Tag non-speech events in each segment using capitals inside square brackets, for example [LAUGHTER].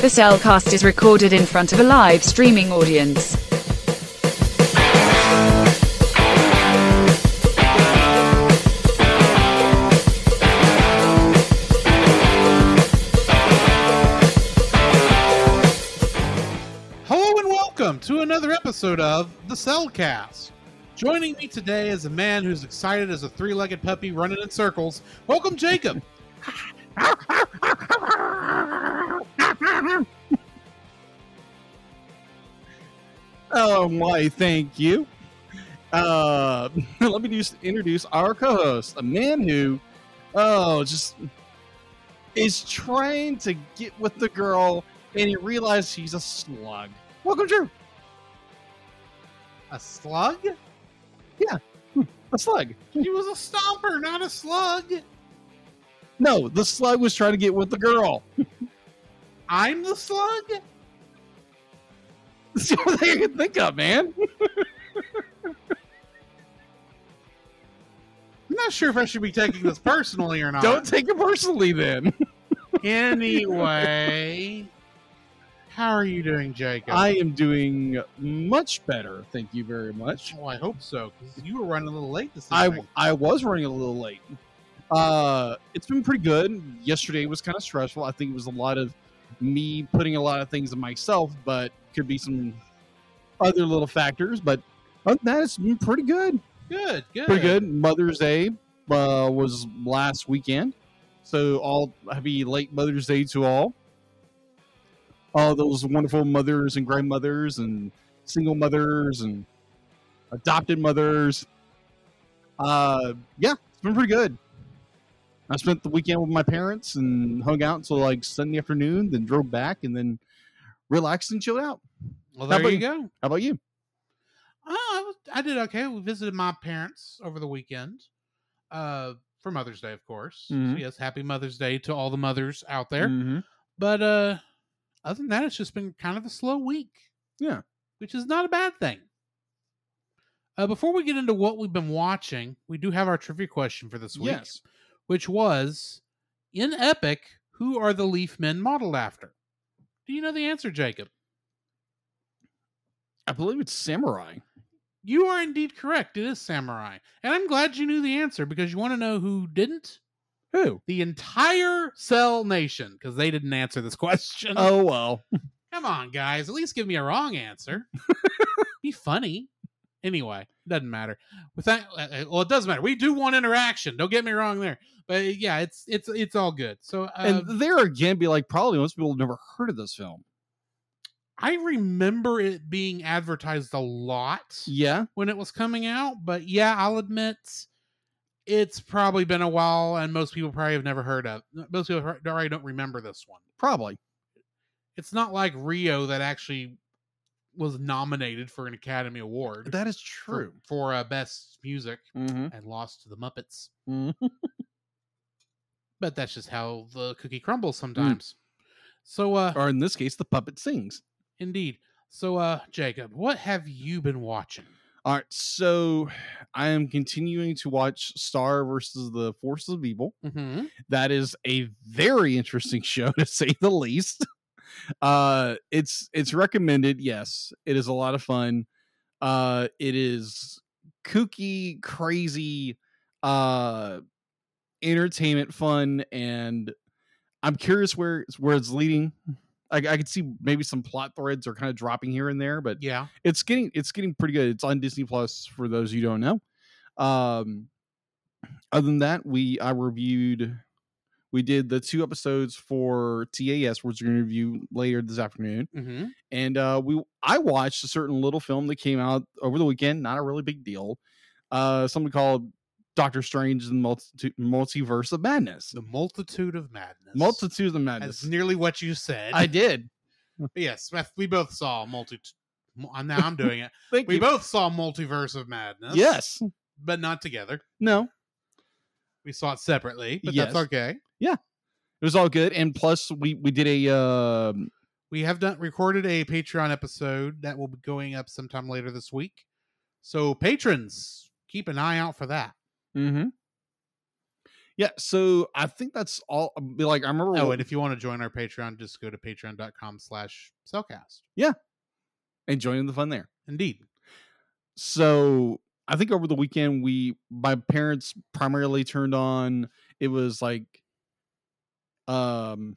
The CelCast is recorded in front of a live streaming audience. Hello and welcome to another episode of the CelCast. Joining me today is a man who's excited as a three-legged puppy running in circles. Welcome, Jacob. [LAUGHS] Oh, why, thank you. Uh, [LAUGHS] let me just introduce our co-host, a man who, oh, just is trying to get with the girl, and he realized he's a slug. Welcome, Drew. A slug? Yeah, a slug. He was a stomper, not a slug. No, the slug was trying to get with the girl. I'm the slug? [LAUGHS] That's the only thing I can think of, man. I'm not sure if I should be taking this personally or not. Don't take it personally, then. [LAUGHS] Anyway, how are you doing, Jacob? I am doing much better. Thank you very much. Oh, I hope so, because you were running a little late this I. I was running a little late. Uh, it's been pretty good. Yesterday was kind of stressful. I think it was a lot of me putting a lot of things on myself, but could be some other little factors. But other than that, it's been pretty good. good, good. Pretty good. Mother's Day uh, was last weekend, so all happy late Mother's Day to all. All those wonderful mothers and grandmothers and single mothers and adopted mothers. Uh, yeah, it's been pretty good. I spent the weekend with my parents and hung out until like Sunday afternoon, then drove back and then relaxed and chilled out. Well, How there about you go. How about you? Oh, I, was, I did okay. We visited my parents over the weekend uh, for Mother's Day, of course. Mhm. So yes, happy Mother's Day to all the mothers out there. Mhm. But uh, other than that, it's just been kind of a slow week. Yeah. which is not a bad thing. Uh, before we get into what we've been watching, we do have our trivia question for this week, Yes. Which was in Epic, who are the Leaf Men modeled after? Do you know the answer, Jacob? I believe it's Samurai. You are indeed correct. It is Samurai. And I'm glad you knew the answer because you want to know who didn't? Who? The entire Cel Nation, because they didn't answer this [LAUGHS] question. Oh well. Come on, guys. At least give me a wrong answer. [LAUGHS] Be funny. Anyway, doesn't matter. With that, uh, uh, well, it does matter. We do want interaction. Don't get me wrong there. But yeah, it's it's it's all good. So uh, and there again, be like, probably most people have never heard of this film. I remember it being advertised a lot Yeah. when it was coming out. But yeah, I'll admit it's probably been a while, and most people probably have never heard of. Most people probably don't remember this one. Probably. It's not like Rio that actually was nominated for an Academy Award. That is true. for uh, best music Mm-hmm. and lost to the Muppets. Mm-hmm. But that's just how the cookie crumbles sometimes. So, uh, Or in this case, the puppet sings. indeed. So, uh, Jacob, what have you been watching? All right. So I am continuing to watch Star versus the Forces of Evil. Mm-hmm. That is a very interesting [LAUGHS] show to say the least. Uh it's it's recommended. Yes, it is a lot of fun. Uh it is kooky, crazy, uh entertainment fun and I'm curious where where it's leading. I, I could see maybe some plot threads are kind of dropping here and there, but Yeah. it's getting it's getting pretty good. It's on Disney Plus for those you don't know. Um other than that, we I reviewed we did the two episodes for TAS, which we're gonna review later this afternoon. Mm-hmm. And uh we I watched a certain little film that came out over the weekend, not a really big deal. Uh something called Doctor Strange and Multi- Multiverse of Madness. The Multitude of Madness. Multitude of That's Madness. nearly what you said. I did. [LAUGHS] Yes, we both saw multi. Now I'm doing it. [LAUGHS] Thank We you. both saw Multiverse of Madness. Yes. but not together. No. We saw it separately, but Yes. that's okay. Yeah, it was all good. And plus we we did a um We have done recorded a Patreon episode that will be going up sometime later this week. So patrons, keep an eye out for that. Mm-hmm. Yeah, so I think that's all. Be like I remember. Oh, and if you want to join our Patreon, just go to patreon.com slash celcast. Yeah, and join the fun there. Indeed. So I think over the weekend we my parents primarily turned on. It was like, um,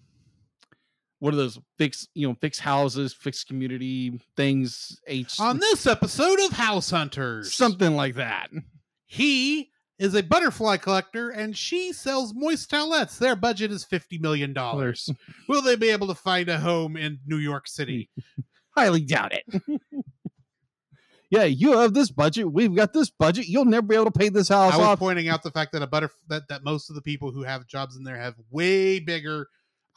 what are those fix you know fix houses, fix community things, H On this episode of House Hunters, something like that. he is a butterfly collector and she sells moist towelettes. Their budget is $50 million. Will they be able to find a home in New York City? [LAUGHS] highly doubt it. [LAUGHS] yeah, you have this budget. We've got this budget. You'll never be able to pay this house I was off. pointing out the fact that a butter that, that most of the people who have jobs in there have way bigger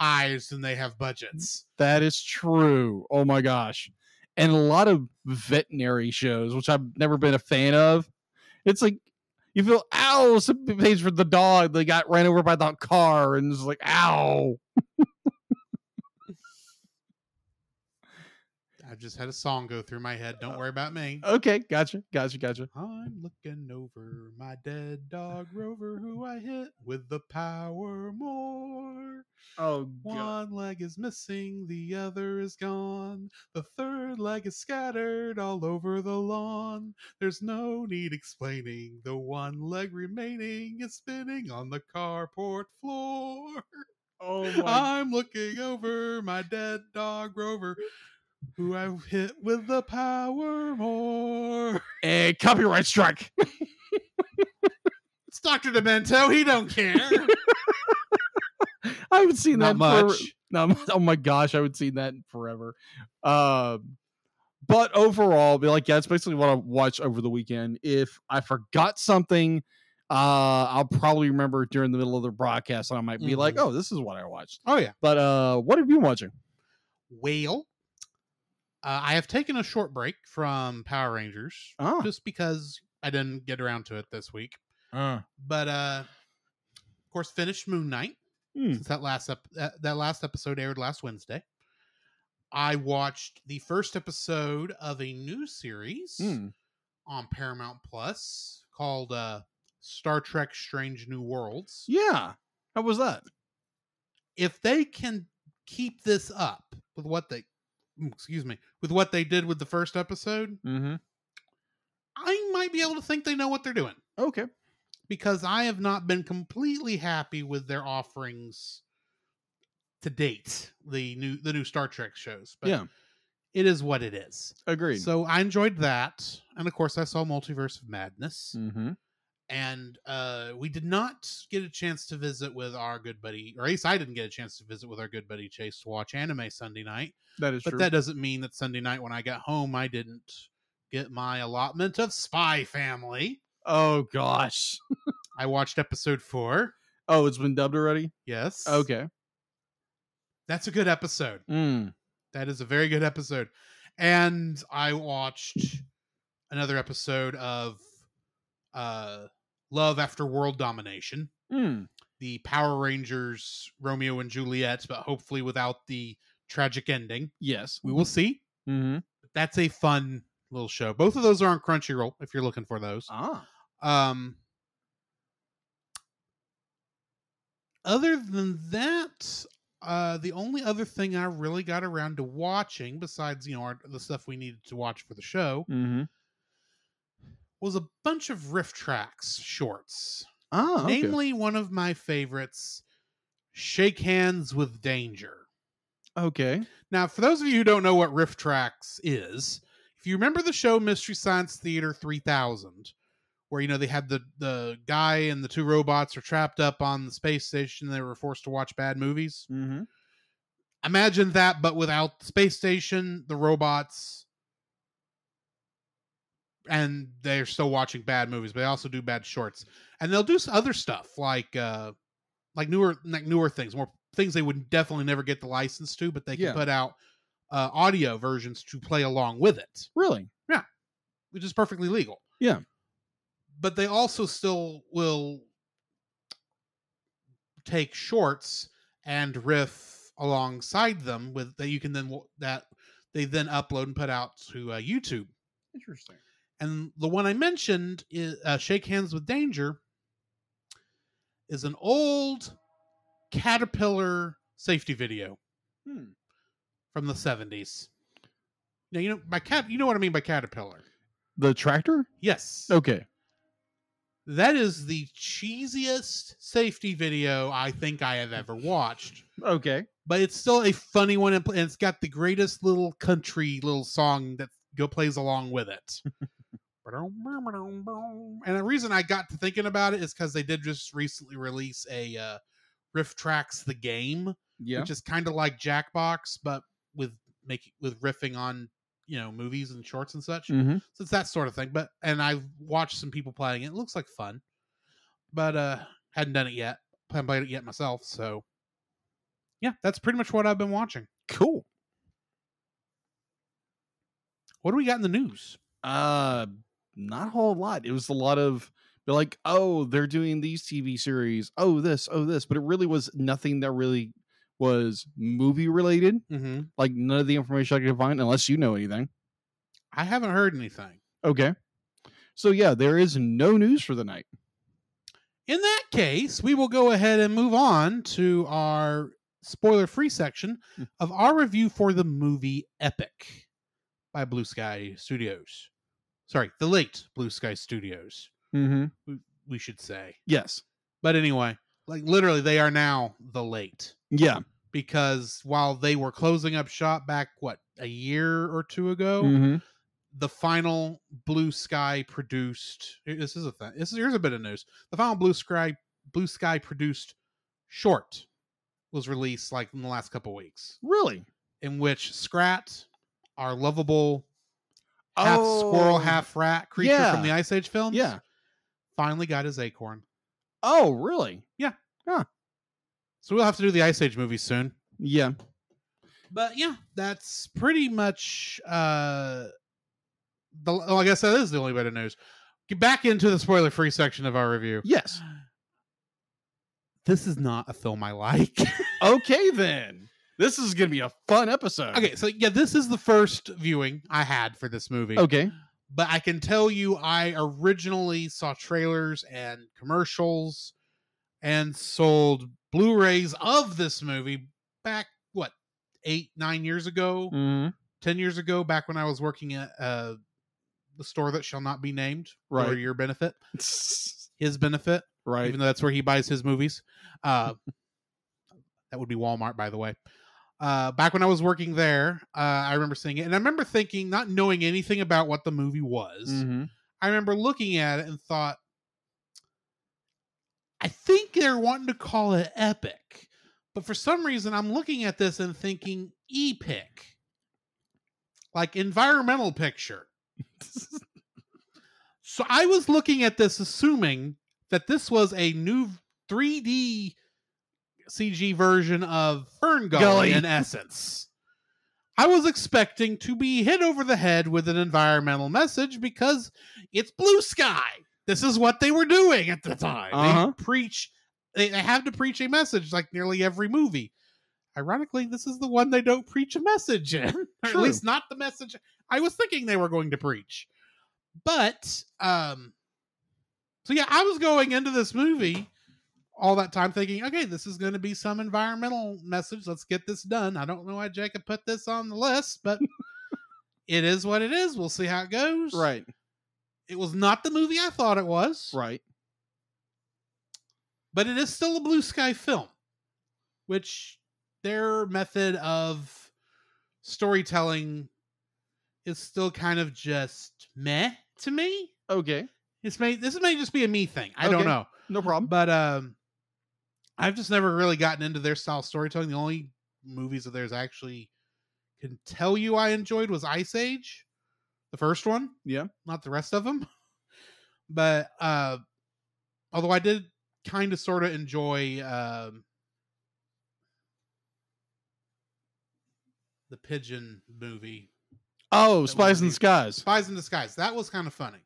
eyes than they have budgets. That is true. Oh my gosh. And a lot of veterinary shows, which I've never been a fan of. It's like you feel ow, somebody pays for the dog. They got ran over by the car and it's like, ow. [LAUGHS] just had a song go through my head. Don't uh, worry about me. Okay, gotcha, gotcha, gotcha. I'm looking over my dead dog Rover, who I hit with the power more. Oh One leg is missing, the other is gone. The third leg is scattered all over the lawn. There's no need explaining. The one leg remaining is spinning on the carport floor. Oh [LAUGHS] I'm looking over my dead dog Rover, who I've hit with the power more. A copyright strike. It's Dr. Demento. He don't care. [LAUGHS] I haven't seen Not that for- much. Not much. Oh my gosh, I haven't seen that in forever. Um, but overall, be like, yeah, it's basically what I watch over the weekend. If I forgot something, uh, I'll probably remember during the middle of the broadcast, and I might be like, Mhm. oh, this is what I watched. Oh yeah. But uh, what have you been watching? Whale. Uh, I have taken a short break from Power Rangers Ah, just because I didn't get around to it this week. uh, But uh, of course, finished Moon Knight hmm, since that last ep- that, that last episode aired last Wednesday. I watched the first episode of a new series hmm. on Paramount Plus called uh, Star Trek: Strange New Worlds. yeah. How was that? if they can keep this up with what they mm, excuse me with what they did with the first episode Mm-hmm. i might be able to think they know what they're doing Okay. because i have not been completely happy with their offerings to date the new the new star trek shows but Yeah. it is what it is Agreed. so i enjoyed that and of course i saw multiverse of madness mm-hmm. And uh, we did not get a chance to visit with our good buddy, or at least I didn't get a chance to visit with our good buddy Chase to watch anime Sunday night. That is true. But true. that doesn't mean that Sunday night when I got home, I didn't get my allotment of Spy Family. oh gosh. [LAUGHS] I watched episode four. Oh, it's been dubbed already. Yes. Okay. That's a good episode. Mm. That is a very good episode. And I watched another episode of uh, Love After World Domination. Mm. the Power Rangers Romeo and Juliet, but hopefully without the tragic ending. Yes. We will see. Mm-hmm. That's a fun little show. Both of those are on Crunchyroll if you're looking for those. Ah. Um other than that, uh the only other thing I really got around to watching besides, you know, our, the stuff we needed to watch for the show Mm-hmm. Was a bunch of RiffTrax shorts. Ah. Okay. Namely one of my favorites, Shake Hands with Danger. okay. Now, for those of you who don't know what RiffTrax is, if you remember the show Mystery Science Theater 3000, where you know they had the the guy and the two robots are trapped up on the space station, they were forced to watch bad movies. Mm-hmm. Imagine that, but without the space station, the robots, and they're still watching bad movies. But they also do bad shorts, and they'll do other stuff like uh like newer like newer things, more things they would definitely never get the license to, but they can Yeah. put out uh, audio versions to play along with it, Really? Yeah, which is perfectly legal. Yeah. But they also still will take shorts and riff alongside them with that you can then that they then upload and put out to uh, YouTube. Interesting. And the one I mentioned is uh, "Shake Hands with Danger." is an old Caterpillar safety video Hmm. from the 70s. Now, you know, by cat, you know what I mean by Caterpillar. The tractor? Yes. Okay. That is the cheesiest safety video I think I have ever watched. Okay. But it's still a funny one, and and it's got the greatest little country little song that go plays along with it. [LAUGHS] and the reason I got to thinking about it is because they did just recently release a uh, RiffTrax the game, Yeah. which is kind of like Jackbox, but with making with riffing on you know movies and shorts and such. mm-hmm. So it's that sort of thing. But and I've watched some people playing it. It looks like fun. But uh hadn't done it yet. Haven't played it yet myself. So yeah, that's pretty much what I've been watching. Cool. What do we got in the news? Uh, not a whole lot. It was a lot of like, oh, they're doing these TV series. Oh, this, oh, this. But it really was nothing that really was movie related. Mm-hmm. Like none of the information I could find, unless you know anything. I haven't heard anything. Okay. So yeah, there is no news for the night. In that case, we will go ahead and move on to our spoiler free section Hmm. of our review for the movie Epic by Blue Sky Studios. Sorry, the late Blue Sky Studios, Mm-hmm. we, we should say. Yes. But anyway, like literally, they are now the late Yeah. because while they were closing up shop back, what, a year or two ago, Mm-hmm. the final Blue Sky produced. This is a thing. This is, here's a bit of news. The final Blue Sky Blue Sky produced short was released like in the last couple weeks, Really? in which Scrat, our lovable half squirrel, Oh, half rat creature yeah. from the Ice Age films, Yeah. finally got his acorn. Oh, really? Yeah. So we'll have to do the Ice Age movie soon. Yeah. but yeah, that's pretty much uh the well, I guess that is the only bit of news. Get back into the spoiler free section of our review. Yes. This is not a film I like. [LAUGHS] Okay then. This is gonna be a fun episode. okay, so yeah, this is the first viewing I had for this movie. Okay. But I can tell you I originally saw trailers and commercials and sold Blu-rays of this movie back what, 8 9 years ago. Mm-hmm. 10 years ago back when i was working at uh the store that shall not be named for Right. your benefit [LAUGHS] his benefit right. even though that's where he buys his movies uh [LAUGHS] that would be walmart by the way uh back when i was working there uh i remember seeing it and i remember thinking not knowing anything about what the movie was Mm-hmm. i remember looking at it and thought i think they're wanting to call it epic but for some reason i'm looking at this and thinking epic like environmental picture [LAUGHS] so i was looking at this assuming that this was a new 3d cg version of fern gully, in essence. I was expecting to be hit over the head with an environmental message because it's blue sky. This is what they were doing at the time. Uh-huh. they preach they, they have to preach a message like nearly every movie. Ironically this is the one they don't preach a message in [LAUGHS] or at least not the message i was thinking they were going to preach. But um so yeah i was going into this movie all that time thinking okay this is going to be some environmental message. Let's get this done. I don't know why jacob put this on the list but it is what it is. We'll see how it goes. Right. it was not the movie i thought it was. Right. but it is still a blue sky film which their method of storytelling is still kind of just meh to me. Okay. this may this may just be a me thing. I don't know. No problem. but um i've just never really gotten into their style of storytelling the only movies of theirs I actually can tell you i enjoyed was ice age the first one Yeah. not the rest of them [LAUGHS] but uh although i did kind of sort of enjoy um the pigeon movie Oh, Spies in Skies. Spies in Disguise. That was kind of funny,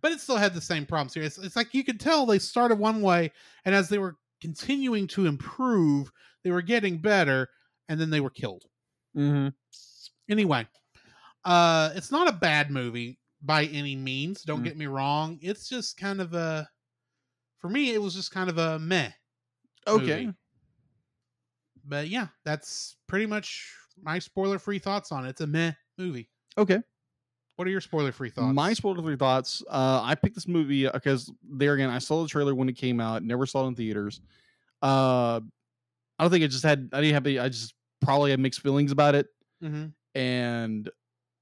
but it still had the same problems here. It's, it's like you could tell they started one way, and as they were continuing to improve, they were getting better, and then they were killed. Mm-hmm. Anyway, uh, it's not a bad movie by any means. Don't Mm. get me wrong. It's just kind of a for me, it was just kind of a meh. Okay. movie. But yeah, that's pretty much my spoiler free thoughts on it. It's a meh movie. Okay. What are your spoiler free thoughts? My spoiler free thoughts. Uh, I picked this movie because there again, I saw the trailer when it came out. Never saw it in theaters. Uh, I don't think it just had. I didn't have. any- I just probably had mixed feelings about it. hmm and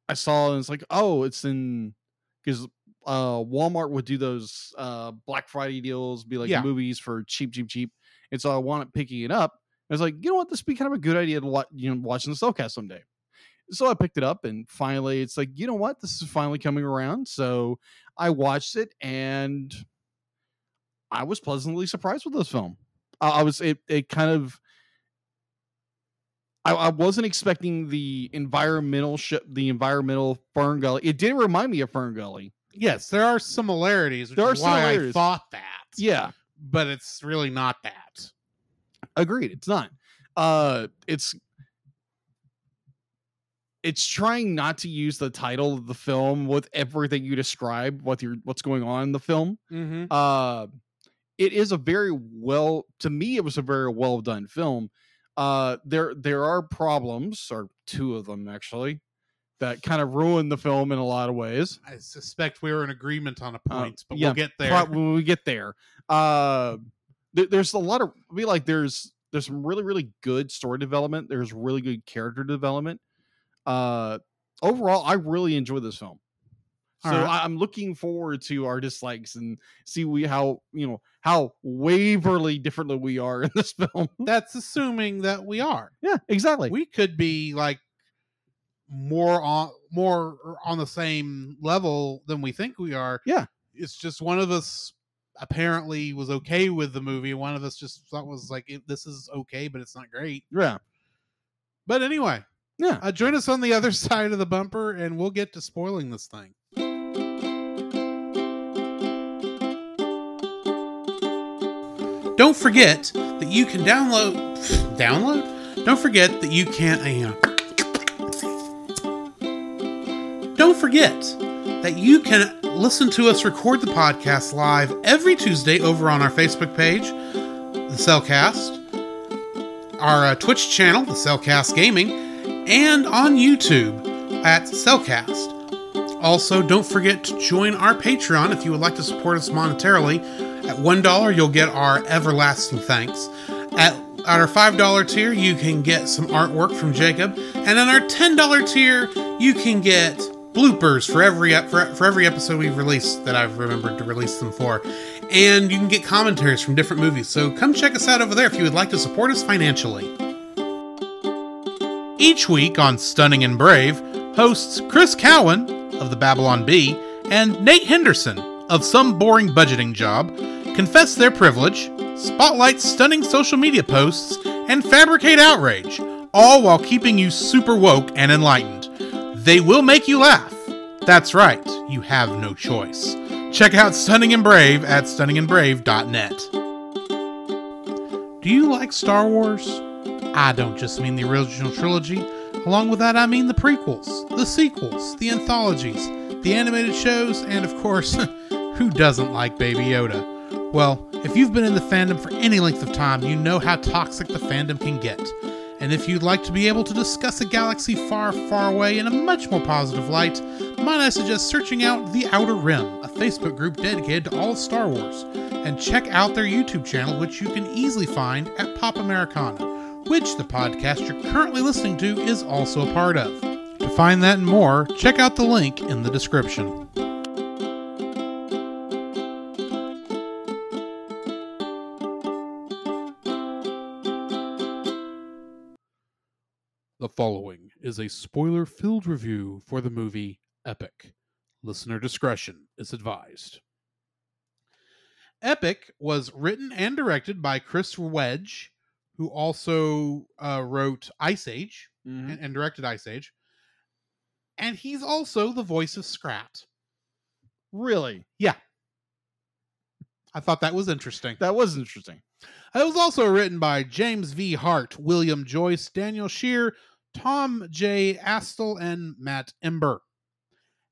I saw and it's like, oh, it's in because uh Walmart would do those uh Black Friday deals, be like Yeah. movies for cheap, cheap, cheap. And so I wanted picking it up. I was like, you know what, this would be kind of a good idea to watch, you know, watching the CelCast someday. So I picked it up and finally it's like, you know what, this is finally coming around. So I watched it and I was pleasantly surprised with this film. I I was it it kind of I, I wasn't expecting the environmental sh- the environmental Fern Gully. It did remind me of Fern Gully. Yes, there are similarities, which There is are why I thought that. Yeah, But it's really not that. agreed. It's not. Uh, it's it's trying not to use the title of the film with everything you describe what you're what's going on in the film. Mm-hmm. uh it is a very well to me it was a very well done film uh there there are problems or two of them actually that kind of ruined the film in a lot of ways I suspect we were in agreement on a Uh, point, but yeah, we'll get there. When we get there uh there, there's a lot of I feel like there's there's some really really good story development there's really good character development uh overall i really enjoy this film so All right. I, i'm looking forward to our dislikes and see we how you know how waverly differently we are [LAUGHS] in this film That's assuming that we are. yeah exactly We could be like more on more on the same level than we think we are. Yeah. It's just one of us apparently was okay with the movie. One of us just thought was like, this is okay, but it's not great. yeah But anyway, yeah uh, join us on the other [LAUGHS] side of the bumper and we'll get to spoiling this thing. Don't forget that you can download. Download? Don't forget that you can. Uh, don't forget that you can listen to us record the podcast live every Tuesday over on our Facebook page, the CelCast, our uh, Twitch channel, the CelCast Gaming, and on YouTube at CelCast. Also, don't forget to join our Patreon if you would like to support us monetarily. At $1, you'll get our everlasting thanks. At, at our $5 tier, you can get some artwork from Jacob. And on our $10 tier, you can get bloopers for every for, for every episode we've released that I've remembered to release them for. And you can get commentaries from different movies. So come check us out over there if you would like to support us financially. Each week on Stunning and Brave, hosts Chris Cowan of the Babylon Bee and Nate Henderson of Some Boring Budgeting Job confess their privilege, spotlight stunning social media posts, and fabricate outrage, all while keeping you super woke and enlightened. They will make you laugh. That's right, you have no choice. Check out Stunning and Brave at stunningandbrave.net. Do you like Star Wars? I don't just mean the original trilogy. Along with that, I mean the prequels, the sequels, the anthologies, the animated shows, and of course, [LAUGHS] who doesn't like Baby Yoda? Well, if you've been in the fandom for any length of time, you know how toxic the fandom can get. And if you'd like to be able to discuss a galaxy far, far away in a much more positive light, might I suggest searching out The Outer Rim, a Facebook group dedicated to all Star Wars, and check out their YouTube channel, which you can easily find at Pop Americana which the podcast you're currently listening to is also a part of. To find that and more, check out the link in the description. The following is a spoiler filled review for the movie Epic. Listener discretion is advised. Epic was written and directed by Chris Wedge, who also uh, wrote Ice Age and, and directed Ice Age. And he's also the voice of Scrat. really Yeah. I thought that was interesting. that was interesting It was also written by James V. Hart, William Joyce, Daniel Shere, Tom J. Astle, and Matt Ember,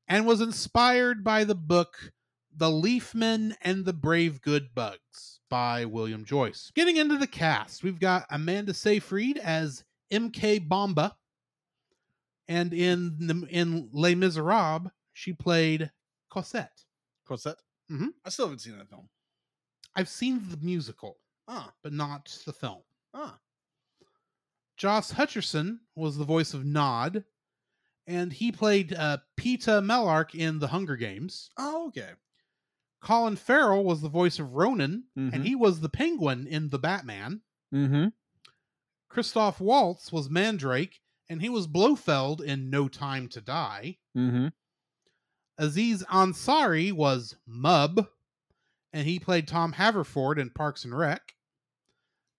and was inspired by the book The Leafmen and the Brave Good Bugs by William Joyce. Getting into the cast, we've got Amanda Seyfried as MK Bomba. And in the, in Les Miserables, she played Cosette. Cosette. Mhm. I still haven't seen that film. I've seen the musical, Ah, but not the film. ah. Josh Hutcherson was the voice of Nod, and he played uh, Peeta Mellark in The Hunger Games. Oh, okay. Colin Farrell was the voice of Ronan, Mhm. and he was the Penguin in The Batman. Mm-hmm. Christoph Waltz was Mandrake, and he was Blofeld in No Time to Die. Mm-hmm. Aziz Ansari was Mub, and he played Tom Haverford in Parks and Rec.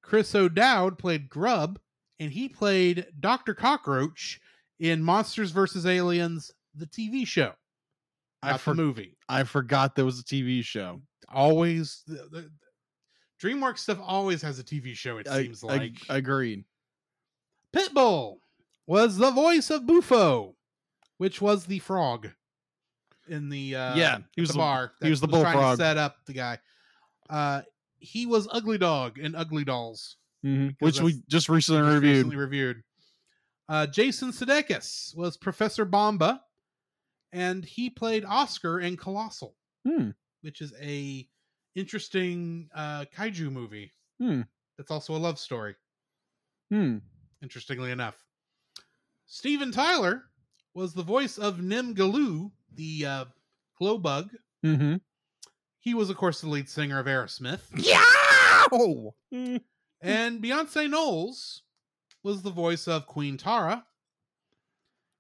Chris O'Dowd played Grub, and he played Dr. Cockroach in Monsters vs. Aliens, the TV show, I not for- the movie. I forgot there was a TV show. Always, the, the, DreamWorks stuff always has a TV show. It I- seems I- like agreed. Pitbull was the voice of Bufo, which was the frog in the uh, Yeah, he was was the- bar. he was the to bullfrog. set up the guy. Uh, he was Ugly Dog in Ugly Dolls, Mm-hmm. Which we just recently just reviewed. recently reviewed. Uh, Jason Sudeikis was Professor Bomba, and he played Oscar in Colossal, Hmm. which is a interesting uh, kaiju movie. Hmm. That's also a love story Hmm. interestingly enough. Steven Tyler was the voice of Nim Galuu, the uh, glow bug. Mm-hmm. He was, of course, the lead singer of Aerosmith. Yeah. And Beyonce Knowles was the voice of Queen Tara.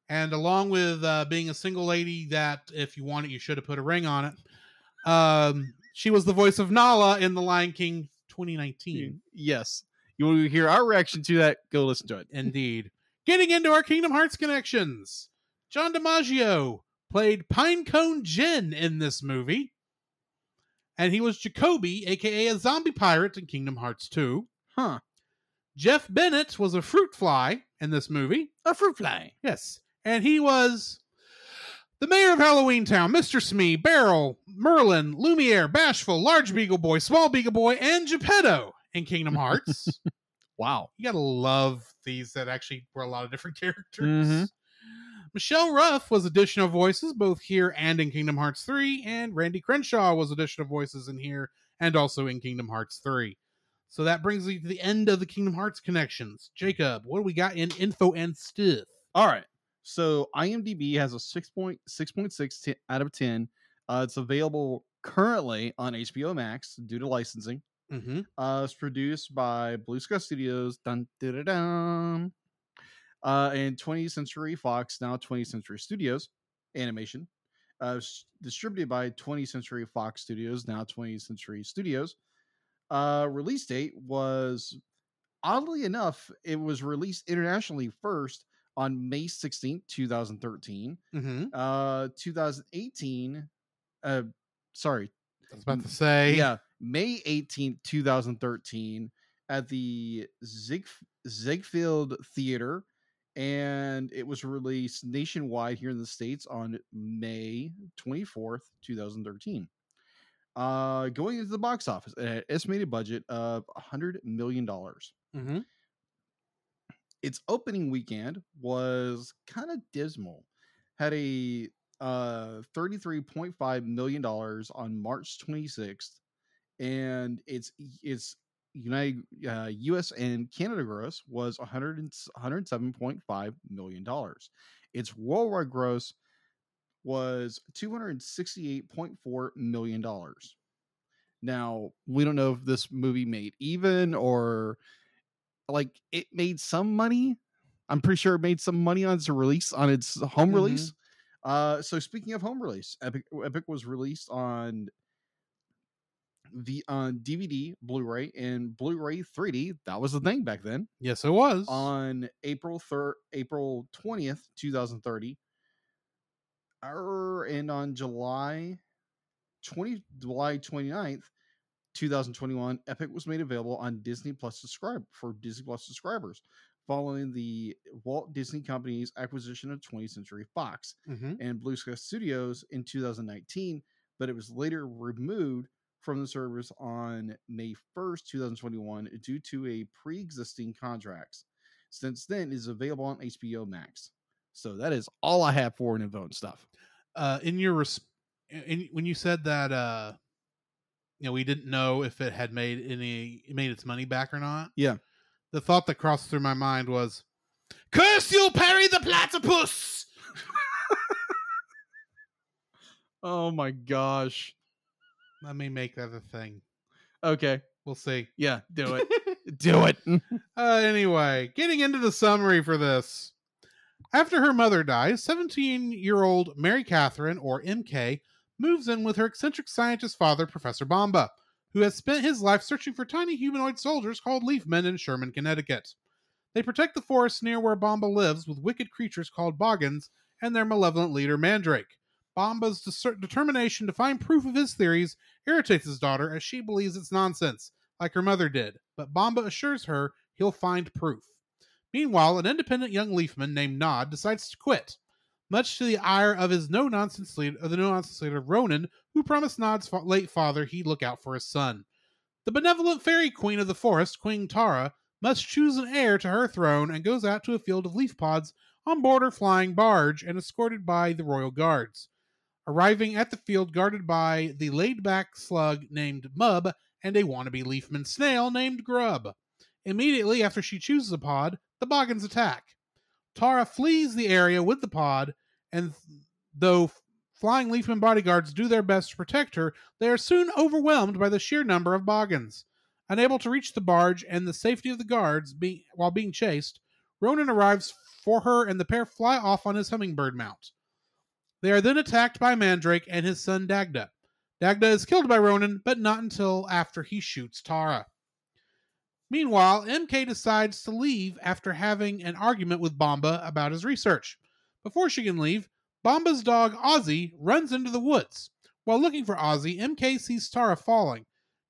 And along with uh, being a single lady that, if you want it, you should have put a ring on it, um, she was the voice of Nala in The Lion King 2019. Yes. You want to hear our reaction to that? Go listen to it. Indeed. Getting into our Kingdom Hearts connections. John DiMaggio played Pinecone Jinn in this movie. And he was Jacoby, aka a zombie pirate in Kingdom Hearts 2. Huh. Jeff Bennett was a fruit fly in this movie. A fruit fly. Yes. And he was the mayor of Halloween Town, Mr. Smee, Beryl, Merlin, Lumiere, Bashful, Large Beagle Boy, Small Beagle Boy, and Geppetto in Kingdom Hearts. [LAUGHS] Wow. you gotta love these that actually were a lot of different [LAUGHS] characters. Mhm. Michelle Ruff was additional voices both here and in Kingdom Hearts 3, and Randy Crenshaw was additional voices in here and also in Kingdom Hearts 3. So that brings me to the end of the Kingdom Hearts connections. Jacob, what do we got in info and stuff? All right. So IMDb has a 6.6.6 t- out of 10. Uh, it's available currently on HBO Max due to licensing. Mm-hmm. Uh, it's produced by Blue Sky Studios. Dun, dun. Uh, and 20th Century Fox, now 20th Century Studios Animation. Uh, distributed by 20th Century Fox Studios, now 20th Century Studios. Uh, release date was oddly enough, it was released internationally first on May 16th, 2013. Mm-hmm. Uh, 2018, uh, sorry, I was about to say, yeah, May 18th, 2013, at the Zig Ziegfeld Theater, and it was released nationwide here in the states on May 24th, 2013. Uh, going into the box office, it had an estimated budget of 100 million dollars. Mm-hmm. Its opening weekend was kind of dismal. Had a uh 33.5 million dollars on March 26th and its its United uh, US and Canada gross was 100 107.5 million dollars. Its worldwide gross was 268.4 million dollars. Now, we don't know if this movie made even or like it made some money. I'm pretty sure it made some money on its release on its home Mhm. release. Uh, so speaking of home release, Epic Epic was released on the on DVD, Blu-ray, and Blu-ray 3D. That was the thing back then. Yes, it was. On April third, April twentieth, two thousand thirty. Er, and on July 20 July 29th, 2021, Epic was made available on Disney Plus subscribe for Disney Plus subscribers following the Walt Disney Company's acquisition of 20th Century Fox mm-hmm. and Blue Sky Studios in 2019 but it was later removed from the service on May 1st, 2021, due to a pre existing contracts. Since then, it is available on HBO Max. So that is all I have for and stuff. Uh, in your res- in, when you said that, uh, you know, we didn't know if it had made any made its money back or not. Yeah. The thought that crossed through my mind was, "Curse you, Perry the platypus!" [LAUGHS] Oh my gosh. Let me make that a thing. Okay. We'll see. Yeah, do it. [LAUGHS] do it. Uh, anyway, getting into the summary for this. After her mother dies, 17 year old Mary Catherine, or MK, moves in with her eccentric scientist father, Professor Bomba, who has spent his life searching for tiny humanoid soldiers called Leafmen in Sherman, Connecticut. They protect the forest near where Bomba lives with wicked creatures called Boggins and their malevolent leader, Mandrake. Bomba's dis- determination to find proof of his theories irritates his daughter as she believes it's nonsense, like her mother did, but Bomba assures her he'll find proof. Meanwhile, an independent young leafman named Nod decides to quit, much to the ire of his no nonsense leader, the no nonsense leader Ronan, who promised Nod's fa- late father he'd look out for his son. The benevolent fairy queen of the forest, Queen Tara, must choose an heir to her throne and goes out to a field of leaf pods on board her flying barge and escorted by the royal guards. Arriving at the field guarded by the laid back slug named Mub and a wannabe leafman snail named Grub. Immediately after she chooses a pod, the Boggins attack. Tara flees the area with the pod, and though flying leafman bodyguards do their best to protect her, they are soon overwhelmed by the sheer number of Boggins. Unable to reach the barge and the safety of the guards be- while being chased, Ronan arrives for her and the pair fly off on his hummingbird mount. They are then attacked by Mandrake and his son Dagda. Dagda is killed by Ronan, but not until after he shoots Tara. Meanwhile, MK decides to leave after having an argument with Bomba about his research. Before she can leave, Bomba's dog Ozzy runs into the woods. While looking for Ozzy, MK sees Tara falling.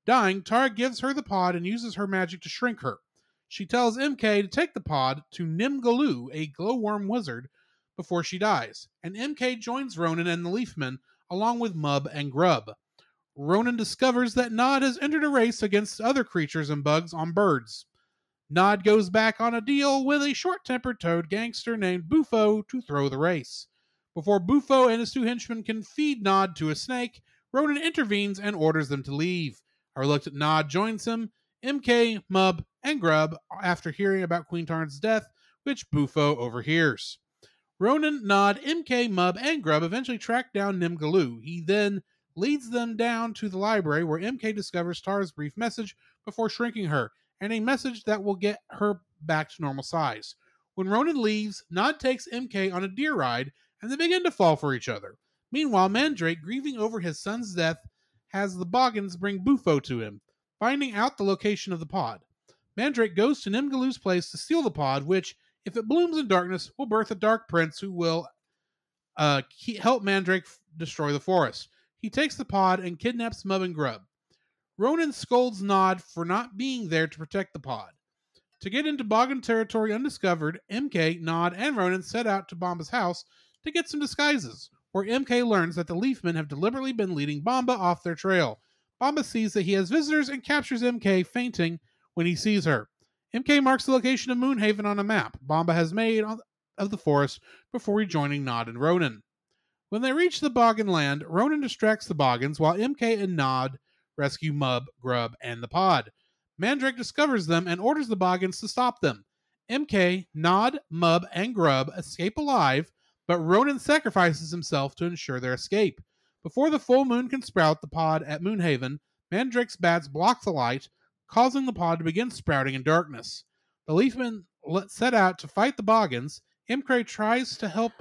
Dying, Tara gives her the pod and uses her magic to shrink her. She tells MK to take the pod to Nim Galuu, a glowworm wizard, before she dies, and MK joins Ronan and the Leafmen, along with Mub and Grub. Ronan discovers that Nod has entered a race against other creatures and bugs on birds. Nod goes back on a deal with a short tempered toad gangster named Bufo to throw the race. Before Bufo and his two henchmen can feed Nod to a snake, Ronan intervenes and orders them to leave. A reluctant Nod joins him, MK, Mub, and Grub after hearing about Queen Tara's death, which Bufo overhears. Ronan, Nod, MK, Mub, and Grub eventually track down Nim Galuu. He then leads them down to the library where MK discovers Tara's brief message before shrinking her, and a message that will get her back to normal size. When Ronan leaves, Nod takes MK on a deer ride, and they begin to fall for each other. Meanwhile, Mandrake, grieving over his son's death, has the Boggins bring Bufo to him, finding out the location of the pod. Mandrake goes to Nim Galuu's place to steal the pod, which, if it blooms in darkness, will birth a dark prince who will uh, help Mandrake f- destroy the forest. He takes the pod and kidnaps Mub and Grub. Ronan scolds Nod for not being there to protect the pod. To get into Boggin territory undiscovered, MK, Nod, and Ronan set out to Bomba's house to get some disguises, where MK learns that the Leafmen have deliberately been leading Bomba off their trail. Bomba sees that he has visitors and captures MK fainting when he sees her. MK marks the location of Moonhaven on a map Bomba has made of the forest before rejoining Nod and Ronan. When they reach the Boggin land, Ronan distracts the Boggins while MK and Nod rescue Mub, Grub, and the pod. Mandrake discovers them and orders the Boggins to stop them. MK, Nod, Mub, and Grub escape alive, but Ronan sacrifices himself to ensure their escape. Before the full moon can sprout the pod at Moonhaven, Mandrake's bats block the light, causing the pod to begin sprouting in darkness. The Leafmen set out to fight the Boggins. MK tries to help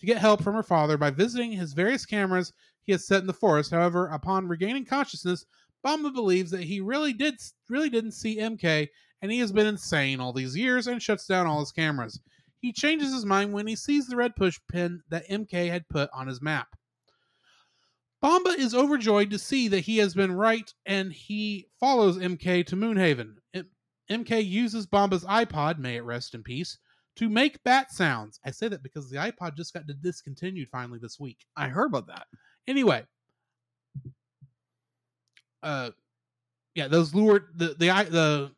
to get help from her father by visiting his various cameras he has set in the forest. However, upon regaining consciousness, Bomba believes that he really did really didn't see MK and he has been insane all these years and shuts down all his cameras. He changes his mind when he sees the red push pin that MK had put on his map. Bomba is overjoyed to see that he has been right and he follows MK to Moonhaven. M- MK uses Bomba's iPod, may it rest in peace, to make bat sounds. I say that because the iPod just got discontinued finally this week. I heard about that. Anyway, uh yeah those lured the the the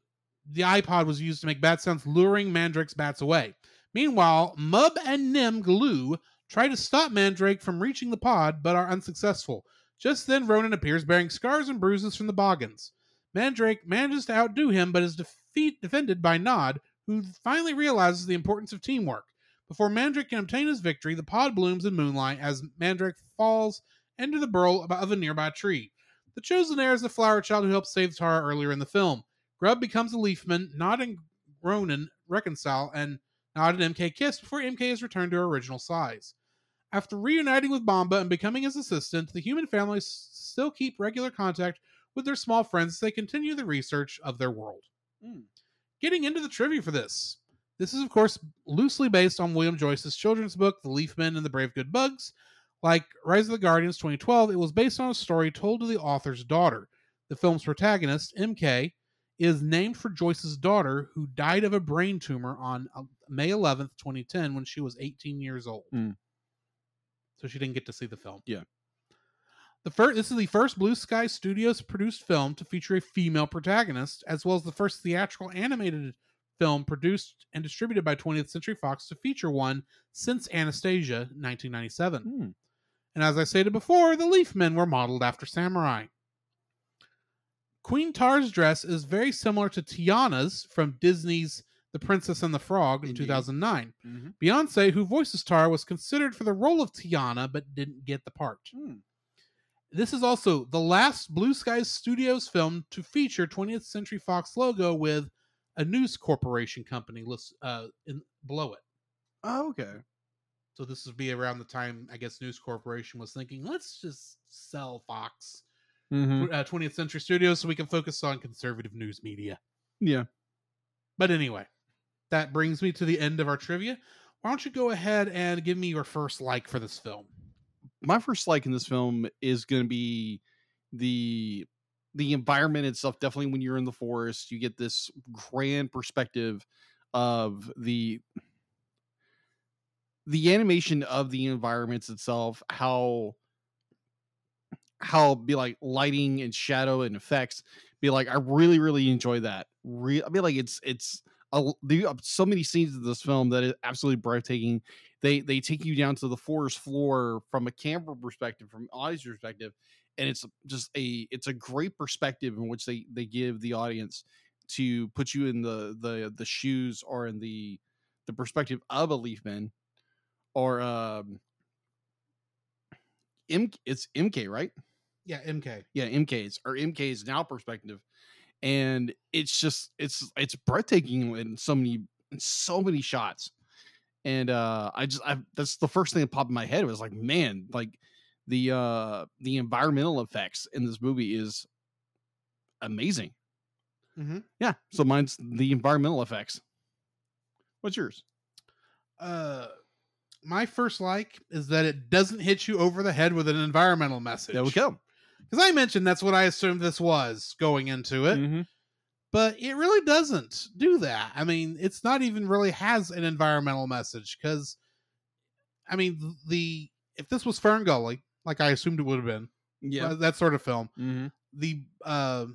the ipod was used to make bat sounds luring mandrake's bats away meanwhile mub and nim galuu try to stop mandrake from reaching the pod but are unsuccessful just then ronan appears bearing scars and bruises from the boggins mandrake manages to outdo him but is defeat defended by nod who finally realizes the importance of teamwork before mandrake can obtain his victory the pod blooms in moonlight as mandrake falls into the burrow of a nearby tree the chosen heir is the flower child who helped save Tara earlier in the film. Grub becomes a leafman, Nod and Ronin reconcile, and Nod and MK kiss before MK is returned to her original size. After reuniting with Bomba and becoming his assistant, the human families still keep regular contact with their small friends as they continue the research of their world. Hmm. Getting into the trivia for this. This is, of course, loosely based on William Joyce's children's book, The Leafmen and the Brave Good Bugs, like Rise of the Guardians 2012, it was based on a story told to the author's daughter. The film's protagonist, MK, is named for Joyce's daughter, who died of a brain tumor on uh, May 11th, 2010, when she was 18 years old. Hmm. So she didn't get to see the film. Yeah. The first, this is the first Blue Sky Studios produced film to feature a female protagonist, as well as the first theatrical animated film produced and distributed by 20th Century Fox to feature one since Anastasia, 1997. Hmm. And as I stated before, the Leafmen were modeled after samurai. Queen Tara's dress is very similar to Tiana's from Disney's The Princess and the Frog in Indeed. 2009. Mhm. Beyonce, who voices Tar, was considered for the role of Tiana but didn't get the part. Hmm. This is also the last Blue Skies Studios film to feature 20th Century Fox logo with a news corporation company list, uh, in, below it. Oh, okay. So this would be around the time I guess News Corporation was thinking, let's just sell Fox Mhm. uh, 20th Century Studios so we can focus on conservative news media. Yeah. But anyway, that brings me to the end of our trivia. Why don't you go ahead and give me your first like for this film? My first like in this film is going to be the the environment itself definitely when you're in the forest you get this grand perspective of the the animation of the environments itself how how be like lighting and shadow and effects be like i really really enjoy that. Re- i mean like it's it's a, are so many scenes in this film that is absolutely breathtaking. They they take you down to the forest floor from a camera perspective from audience perspective and it's just a it's a great perspective in which they they give the audience to put you in the the the shoes or in the the perspective of a leafman or um M, it's mk right? Yeah, MK. yeah mk's or mk's now perspective and it's just it's it's breathtaking in so many in so many shots. And uh i just i that's the first thing that popped in my head was like man like the uh the environmental effects in this movie is amazing. Mhm. yeah so mine's the environmental effects. What's yours? Uh, my first like is that it doesn't hit you over the head with an environmental message. there we go Because I mentioned that's what I assumed this was going into it, Mhm. but it really doesn't do that. I mean, it's not even really has an environmental message because, I mean, the if this was Fern Gully, like I assumed it would have been, yeah uh, that sort of film, Mhm. the uh,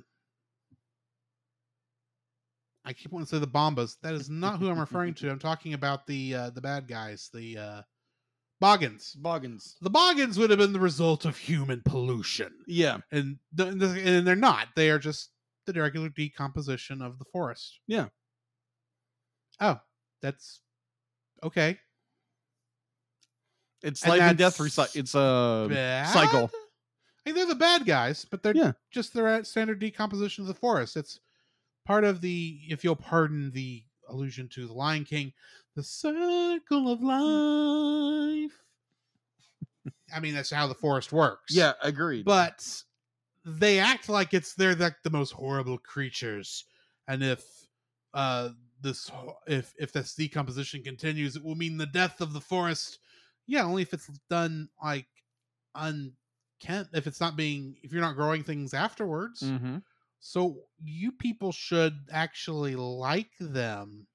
I keep wanting to say the Bombas. That is not who I'm referring to. I'm talking about the uh, the bad guys, the uh, Boggans. boggans The Boggans would have been the result of human pollution, yeah and and they're not. They are just the regular decomposition of the forest. Yeah. Oh, that's okay. it's life and death recycle it's a Bad? cycle I mean, they're the bad guys, but they're Yeah. just the uh, standard decomposition of the forest. It's part of the, if you'll pardon the allusion to the Lion King, the circle of life. I mean, that's how the forest works. yeah agreed but they act like it's they're like the most horrible creatures, and if uh this if if this decomposition continues, it will mean the death of the forest. Yeah, only if it's done like unkempt. If it's not being, if you're not growing things afterwards. mm-hmm. So you people should actually like them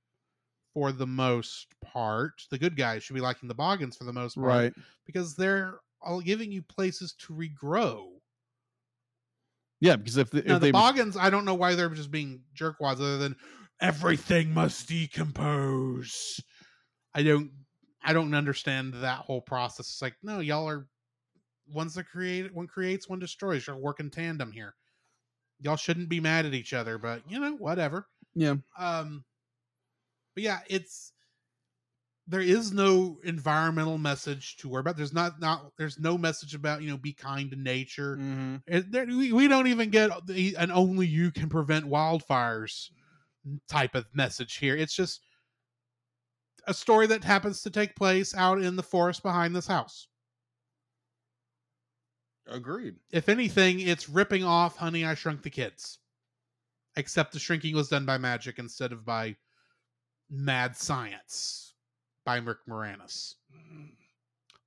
for the most part. The good guys should be liking the Boggans for the most part right because they're all giving you places to regrow. Yeah, because if, the, Now if the they Boggans, I don't know why they're just being jerkwads other than everything must decompose. I don't I don't understand that whole process. It's like, no, y'all are one's that create one creates, one destroys. Y'all work in tandem here. Y'all shouldn't be mad at each other, but you know, whatever. yeah Um but yeah, it's there is no environmental message to worry about. There's not not there's no message about, you know, be kind to nature. mm-hmm. There, we, we don't even get the, an only you can prevent wildfires type of message here. It's just a story that happens to take place out in the forest behind this house. agreed. If anything, it's ripping off Honey, I Shrunk the Kids. Except the shrinking was done by magic instead of by mad science by Rick Moranis.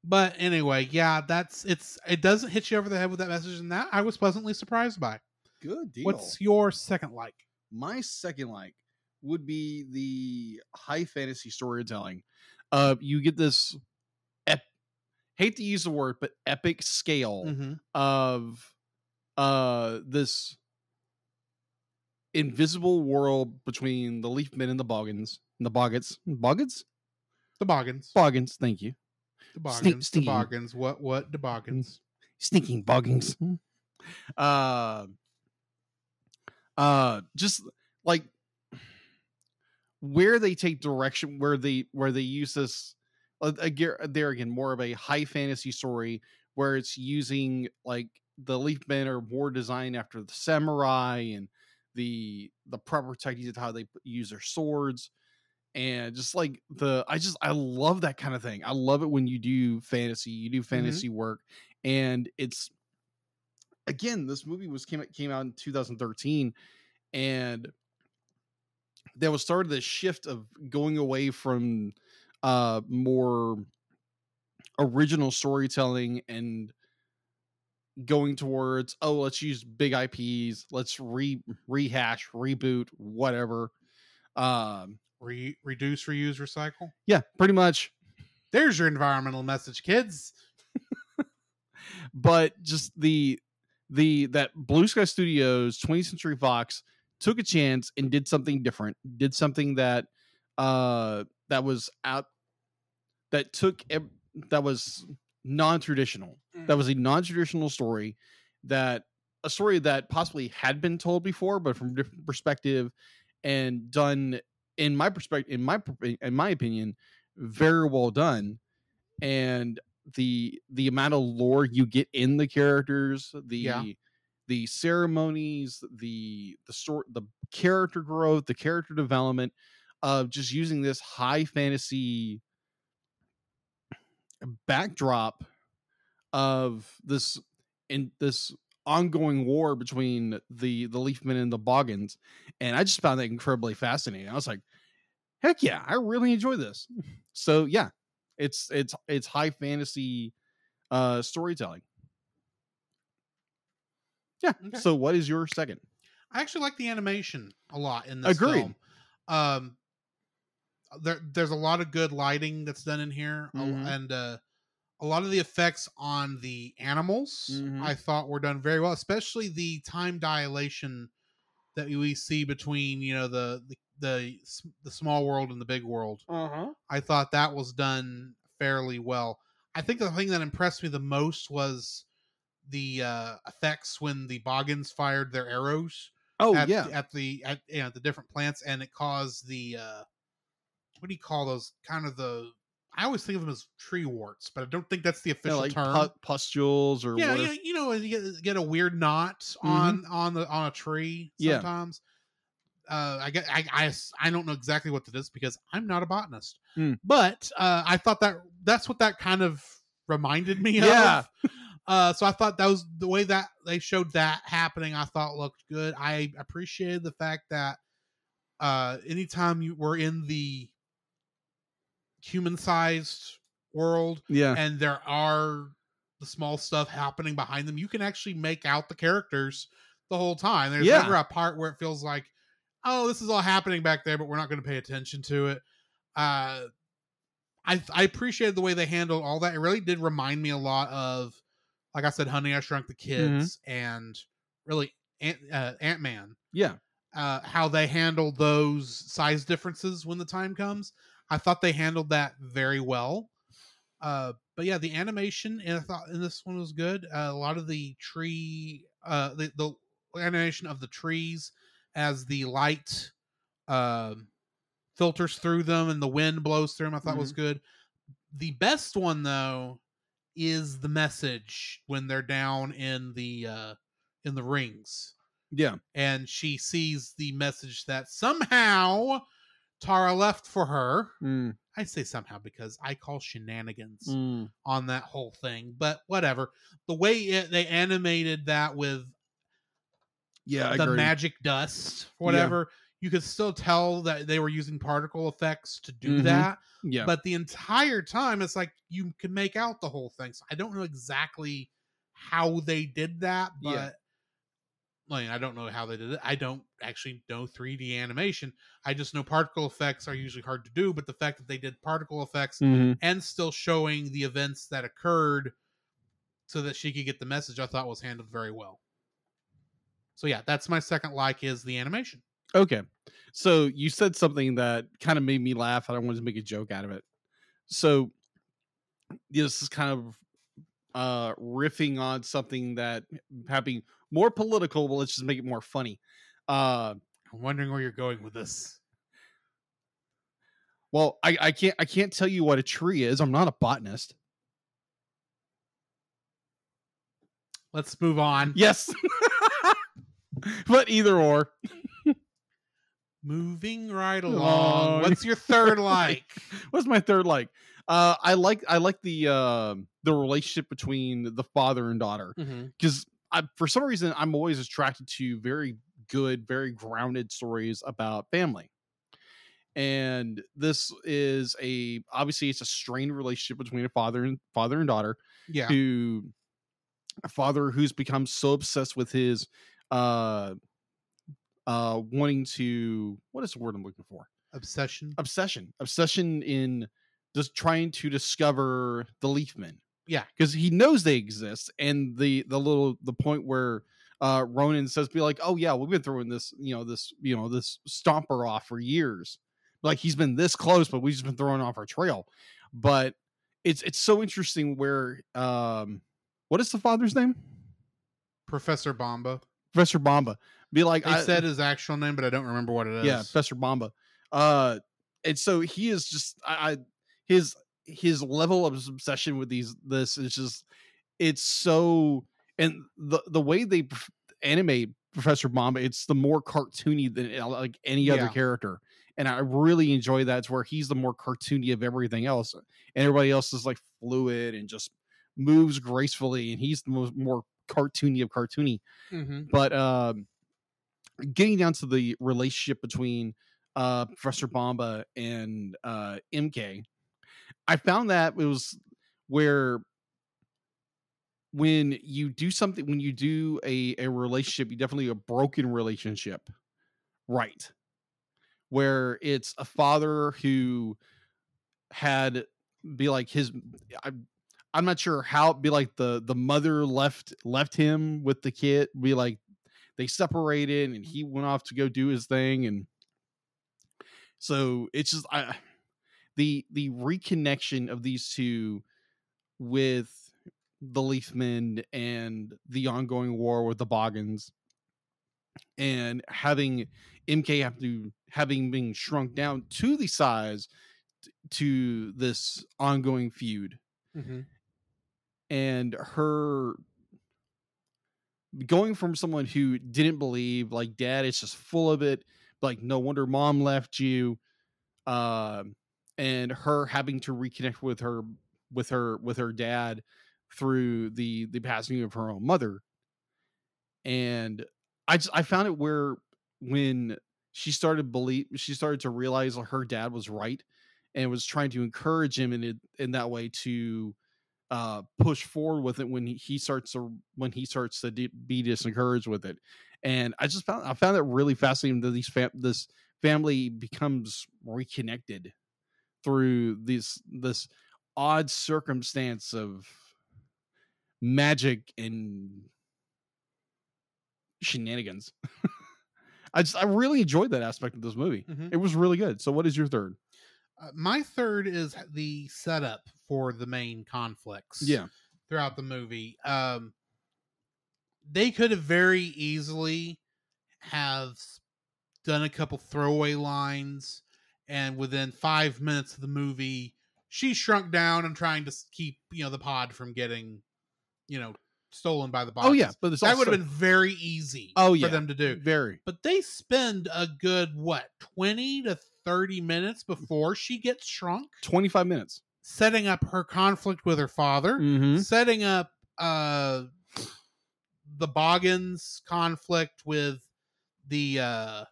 But anyway, yeah, that's it's it doesn't hit you over the head with that message, and that I was pleasantly surprised by. Good deal. What's your second like? my second like would be the high fantasy storytelling. Uh, you get this, ep- hate to use the word, but epic scale Mm-hmm. of uh this invisible world between the Leafmen and the Boggans, and the Boggets, Boggets, The Boggans. Boggans. Thank you, The Boggans. Sneak- the sneaky. Boggans. What what the Boggans? sneaking Boggans. Uh, uh, just like where they take direction, where they where they use this. Uh, again, there again, more of a high fantasy story where it's using like the Leafmen are more designed after the samurai and the the proper techniques of how they use their swords and just like the i just i love that kind of thing i love it when you do fantasy you do fantasy work and it's again this movie was came, came out in 2013 and there was started this shift of going away from uh more original storytelling and going towards oh let's use big ips let's re rehash reboot whatever um Re- reduce, reuse, recycle. yeah pretty much There's your environmental message, kids. [LAUGHS] but just the the that blue sky studios 20th century fox took a chance and did something different did something that uh that was out that took that was non-traditional that was a non-traditional story that a story that possibly had been told before but from a different perspective and done in my perspective in my in my opinion very well done and the the amount of lore you get in the characters the Yeah. the ceremonies the the sort the character growth the character development of just using this high fantasy backdrop of this in this ongoing war between the the Leafmen and the Boggans, and I just found that incredibly fascinating. I was like, heck yeah, I really enjoy this. [LAUGHS] So yeah, it's it's it's high fantasy uh storytelling. Yeah. Okay. So what is your second? I actually like the animation a lot in this Agreed. film. Um, there, there's a lot of good lighting that's done in here, Mhm. and uh, a lot of the effects on the animals Mhm. I thought were done very well, especially the time dilation that we see between you know the the the, the small world and the big world. Uh-huh. I thought that was done fairly well. I think the thing that impressed me the most was the uh, effects when the Boggans fired their arrows Oh at, yeah. at the at you know, the different plants, and it caused the uh, what do you call those? Kind of the I always think of them as tree warts, but I don't think that's the Yeah, official like term. pu- pustules or yeah, yeah, you know, you get, get a weird knot on on the on a tree Yeah. sometimes. Uh, I get I, I I don't know exactly what it is because I'm not a botanist, Hmm. but uh, I thought that that's what that kind of reminded me Yeah. of. [LAUGHS] Uh, so I thought that was the way that they showed that happening. I thought looked good. I appreciated the fact that uh, anytime you were in the human-sized world, Yeah. and there are the small stuff happening behind them, you can actually make out the characters the whole time. There's Yeah. never a part where it feels like, oh, this is all happening back there, but we're not going to pay attention to it. Uh, I I appreciated the way they handled all that. It really did remind me a lot of, like I said, Honey, I Shrunk the Kids, and really Ant uh, Ant Man, Yeah. uh, how they handled those size differences when the time comes. I thought they handled that very well. Uh, but yeah, the animation and I thought in this one was good. Uh, a lot of the tree, uh, the the animation of the trees as the light um filters through them and the wind blows through them, I thought was good. The best one though is the message when they're down in the uh, in the rings Yeah. and she sees the message that somehow Tara left for her. Mm, I say somehow because I call shenanigans mm. on that whole thing, but whatever. The way it, they animated that with Yeah. The agree. magic dust, whatever, you could still tell that they were using particle effects to do Mhm. that. Yeah. But the entire time, it's like you can make out the whole thing. So I don't know exactly how they did that, but Yeah. I don't know how they did it. I don't actually know 3D animation. I just know particle effects are usually hard to do, but the fact that they did particle effects Mhm. and still showing the events that occurred so that she could get the message, I thought was handled very well. So yeah, that's my second like is the animation. Okay. So you said something that kind of made me laugh. I wanted to make a joke out of it. So this is kind of uh riffing on something that having more political, but let's just make it more funny. Uh I'm wondering where you're going with this. well, I, I can't I can't tell you what a tree is. I'm not a botanist. Let's move on. Yes. [LAUGHS] but either or. Moving right Along. along. What's your third [LAUGHS] like? What's my third like? Uh I like I like the uh, the relationship between the father and daughter. because I, for some reason I'm always attracted to very good, very grounded stories about family. And this is a obviously it's a strained relationship between a father and father and daughter Yeah. who a father who's become so obsessed with his uh uh wanting to what is the word I'm looking for? Obsession. Obsession. Obsession in just trying to discover the Leafmen Yeah. because he knows they exist and the the little the point where uh ronin says be like oh yeah we've been throwing this you know this you know this stomper off for years like he's been this close but we've just been throwing off our trail but it's it's so interesting where um what is the father's name Professor Bomba. professor bomba be like I said his actual name, but I don't remember what it is. yeah professor bomba uh and so he is just I, I his his level of obsession with these this is just it's so and the the way they animate professor bomba it's the more cartoony than uh, like any other Yeah. character and i really enjoy that it's where he's the more cartoony of everything else and everybody else is like fluid and just moves gracefully and he's the most more cartoony of cartoony Mhm. but um getting down to the relationship between uh professor bomba and uh mk i found that it was where when you do something when you do a a relationship you definitely a broken relationship. Right. Where it's a father who had be like his I, i'm not sure how be like the the mother left left him with the kid be like they separated and he went off to go do his thing and so it's just i the the reconnection of these two with the leafmen and the ongoing war with the boggans and having mk have to having been shrunk down to the size t- to this ongoing feud Mhm. and her going from someone who didn't believe like dad is just full of it like no wonder mom left you um and her having to reconnect with her with her with her dad through the the passing of her own mother. And i just i found it where when she started believe she started to realize her dad was right and was trying to encourage him in it in that way to uh push forward with it when he, starts to when he starts to di- be disencouraged with it. And i just found i found it really fascinating that these fam- this family becomes reconnected through this this odd circumstance of magic and shenanigans. I just I really enjoyed that aspect of this movie. Mhm. It was really good. So what is your third? Uh, my third is the setup for the main conflicts. Yeah. throughout the movie. Um, they could have very easily have done a couple throwaway lines, and within five minutes of the movie, she shrunk down and trying to keep you know the pod from getting, you know, stolen by the bots. Oh yeah, but that would have been very easy. Oh, yeah, for them to do. very But they spend a good what twenty to thirty minutes before she gets shrunk, twenty five minutes. setting up her conflict with her father Mm-hmm. setting up uh the Boggans conflict with the uh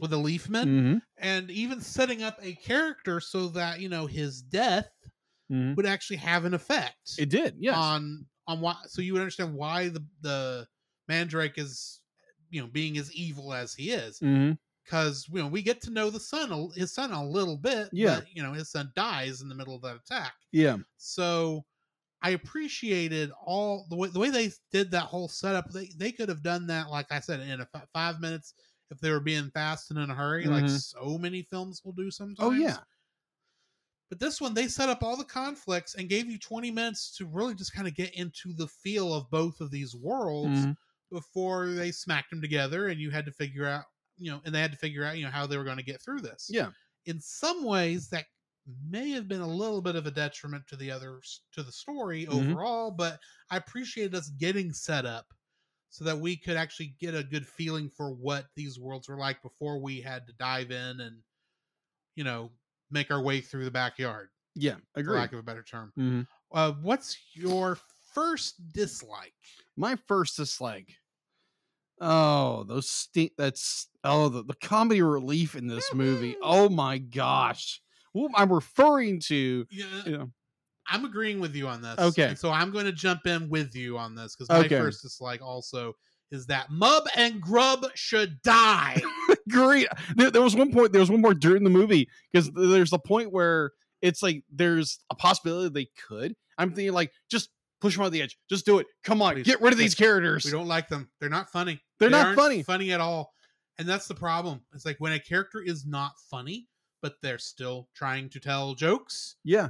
with the Leafman Mm-hmm. and even setting up a character so that you know his death Mm-hmm. would actually have an effect It did. Yes. on on why so you would understand why the the Mandrake is you know being as evil as he is mm-hmm. because you know we get to know the son his son a little bit Yeah. but, you know his son dies in the middle of that attack Yeah. so I appreciated all the way the way they did that whole setup. They they could have done that, like I said, in a f- five minutes if they were being fast and in a hurry, like Mhm. so many films will do sometimes. Oh yeah. But this one, they set up all the conflicts and gave you 20 minutes to really just kind of get into the feel of both of these worlds Mhm. before they smacked them together, and you had to figure out, you know, and they had to figure out, you know, how they were going to get through this Yeah. in some ways that may have been a little bit of a detriment to the others to the story Mhm. overall but i appreciated us getting set up so that we could actually get a good feeling for what these worlds were like before we had to dive in and you know make our way through the backyard Yeah. for Agree. lack of a better term Mhm. uh, what's your first dislike My first dislike. Oh, those stink. That's oh the, the comedy relief in this movie. Oh my gosh. Who I'm referring to. yeah You know, i'm agreeing with you on this Okay. and so i'm going to jump in with you on this because my Okay. first dislike also is that mub and grub should die [LAUGHS] great. There, there was one point. There was one more during the movie because there's a point where it's like there's a possibility they could. I'm thinking like just push them on the edge. Just do it. Come on, Please. get rid of these characters. We don't like them. They're not funny. They're They not funny. Funny at all. And that's the problem. It's like when a character is not funny, but they're still trying to tell jokes, Yeah,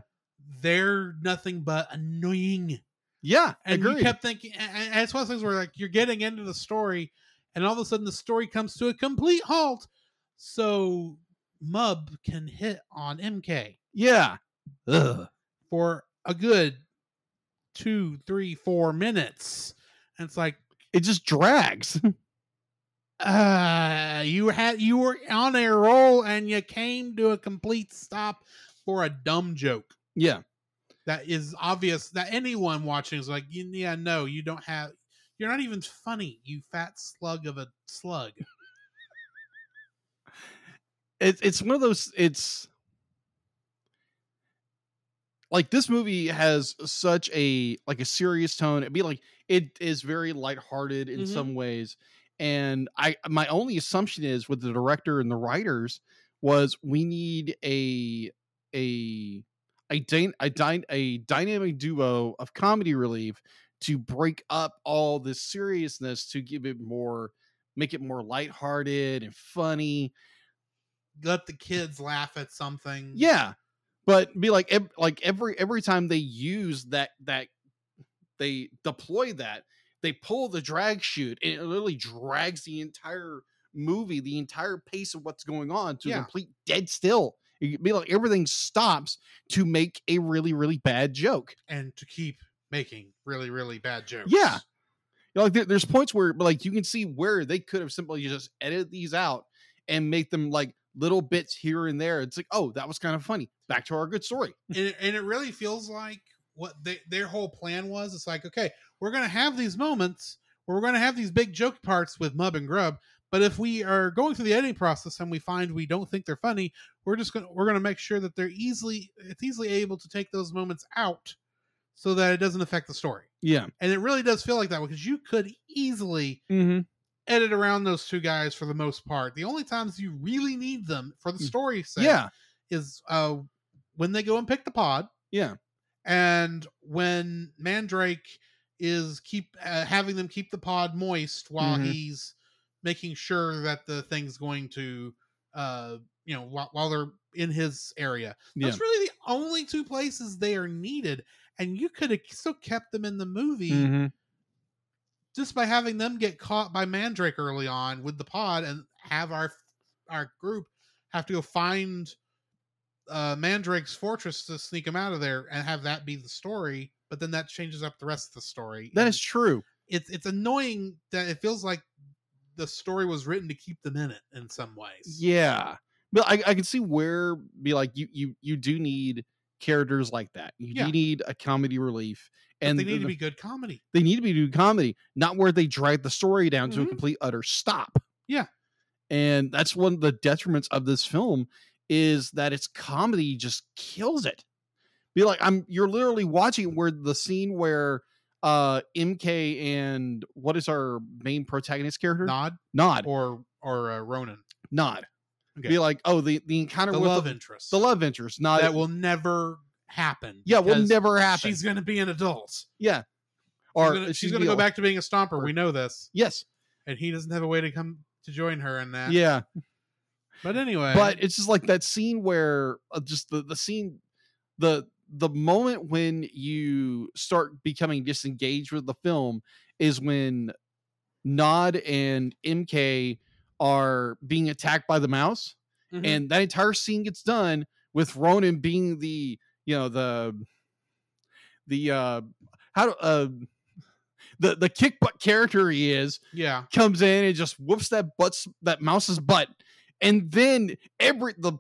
they're nothing but annoying. yeah. And agree. you kept thinking, and and it's one of those things where like you're getting into the story, and all of a sudden the story comes to a complete halt. So Mub can hit on MK yeah. Ugh. for a good two, three, four minutes. And it's like, It just drags. [LAUGHS] uh you had you were on a roll and you came to a complete stop for a dumb joke yeah. that is obvious that anyone watching is like yeah no you don't have you're not even funny you fat slug of a slug it's it's one of those it's like this movie has such a like a serious tone it'd be like it is very lighthearted in Mhm. some ways and i my only assumption is with the director and the writers was we need a a a, dy- a, dy- a dynamic duo of comedy relief to break up all this seriousness to give it more make it more lighthearted and funny let the kids laugh at something yeah, but be like ev- like every every time they use that that they deploy that they pull the drag chute and it literally drags the entire movie, the entire pace of what's going on to Yeah. complete dead still. It'd be like everything stops to make a really really bad joke. and to keep making really really bad jokes Yeah. You know, like there, there's points where like you can see where they could have simply just edited these out and make them like little bits here and there. It's like, oh, that was kind of funny. Back to our good story. [LAUGHS] and it, and it really feels like what they, their whole plan was. It's like, okay, we're gonna have these moments where we're gonna have these big joke parts with Mub and Grub, but if we are going through the editing process and we find we don't think they're funny, we're just gonna we're gonna make sure that they're easily it's easily able to take those moments out so that it doesn't affect the story. Yeah. And it really does feel like that because you could easily Mm-hmm. edit around those two guys for the most part. The only times you really need them for the story sake Yeah. is uh when they go and pick the pod Yeah. and when Mandrake is keep uh, having them keep the pod moist while Mhm. he's making sure that the thing's going to uh you know while, while they're in his area Yeah. that's really the only two places they are needed and you could have still kept them in the movie Mhm. just by having them get caught by mandrake early on with the pod and have our our group have to go find uh mandrake's fortress to sneak him out of there and have that be the story but then that changes up the rest of the story That and is true. it's it's annoying that it feels like the story was written to keep them in it in some ways Yeah. But I, I can see where be like you you you do need characters like that. You Yeah. do need a comedy relief. But And they need to be good comedy they need to be doing comedy, not where they drag the story down to a Mhm. complete utter stop. Yeah. And that's one of the detriments of this film is that its comedy just kills it. Be like, I'm you're literally watching where the scene where uh MK and what is our main protagonist character? nod Nod. or or uh, ronin Nod. Okay. Be like, oh, the, the encounter the with love the, interest the love interest. Not that will never happen yeah, will never happen. she's gonna be an adult yeah. or Or she's gonna, she's gonna go back to being a stomper we know this Yes. and he doesn't have a way to come to join her in that Yeah. but anyway but it's just like that scene where uh, just the the scene the the moment when you start becoming disengaged with the film is when Nod and MK are being attacked by the mouse Mhm. and that entire scene gets done with Ronin being the you know the the uh how do uh the the kick butt character he is yeah comes in and just whoops that butts that mouse's butt, and then every the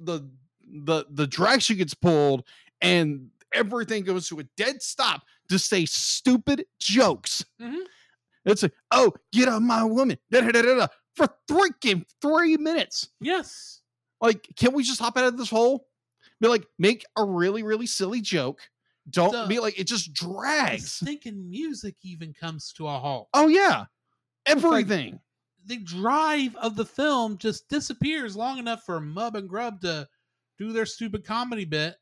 the the the direction gets pulled, and everything goes to a dead stop to say stupid jokes. Mhm. It's like, oh, get on my woman, da, da, da, da, da, for freaking three minutes. yes Like, can we just hop out of this hole? Be like, make a really, really silly joke. Don't The- be like, it just drags. stinking music even comes to a halt Oh yeah, like- everything. the drive of the film just disappears long enough for Mub and Grub to do their stupid comedy bit,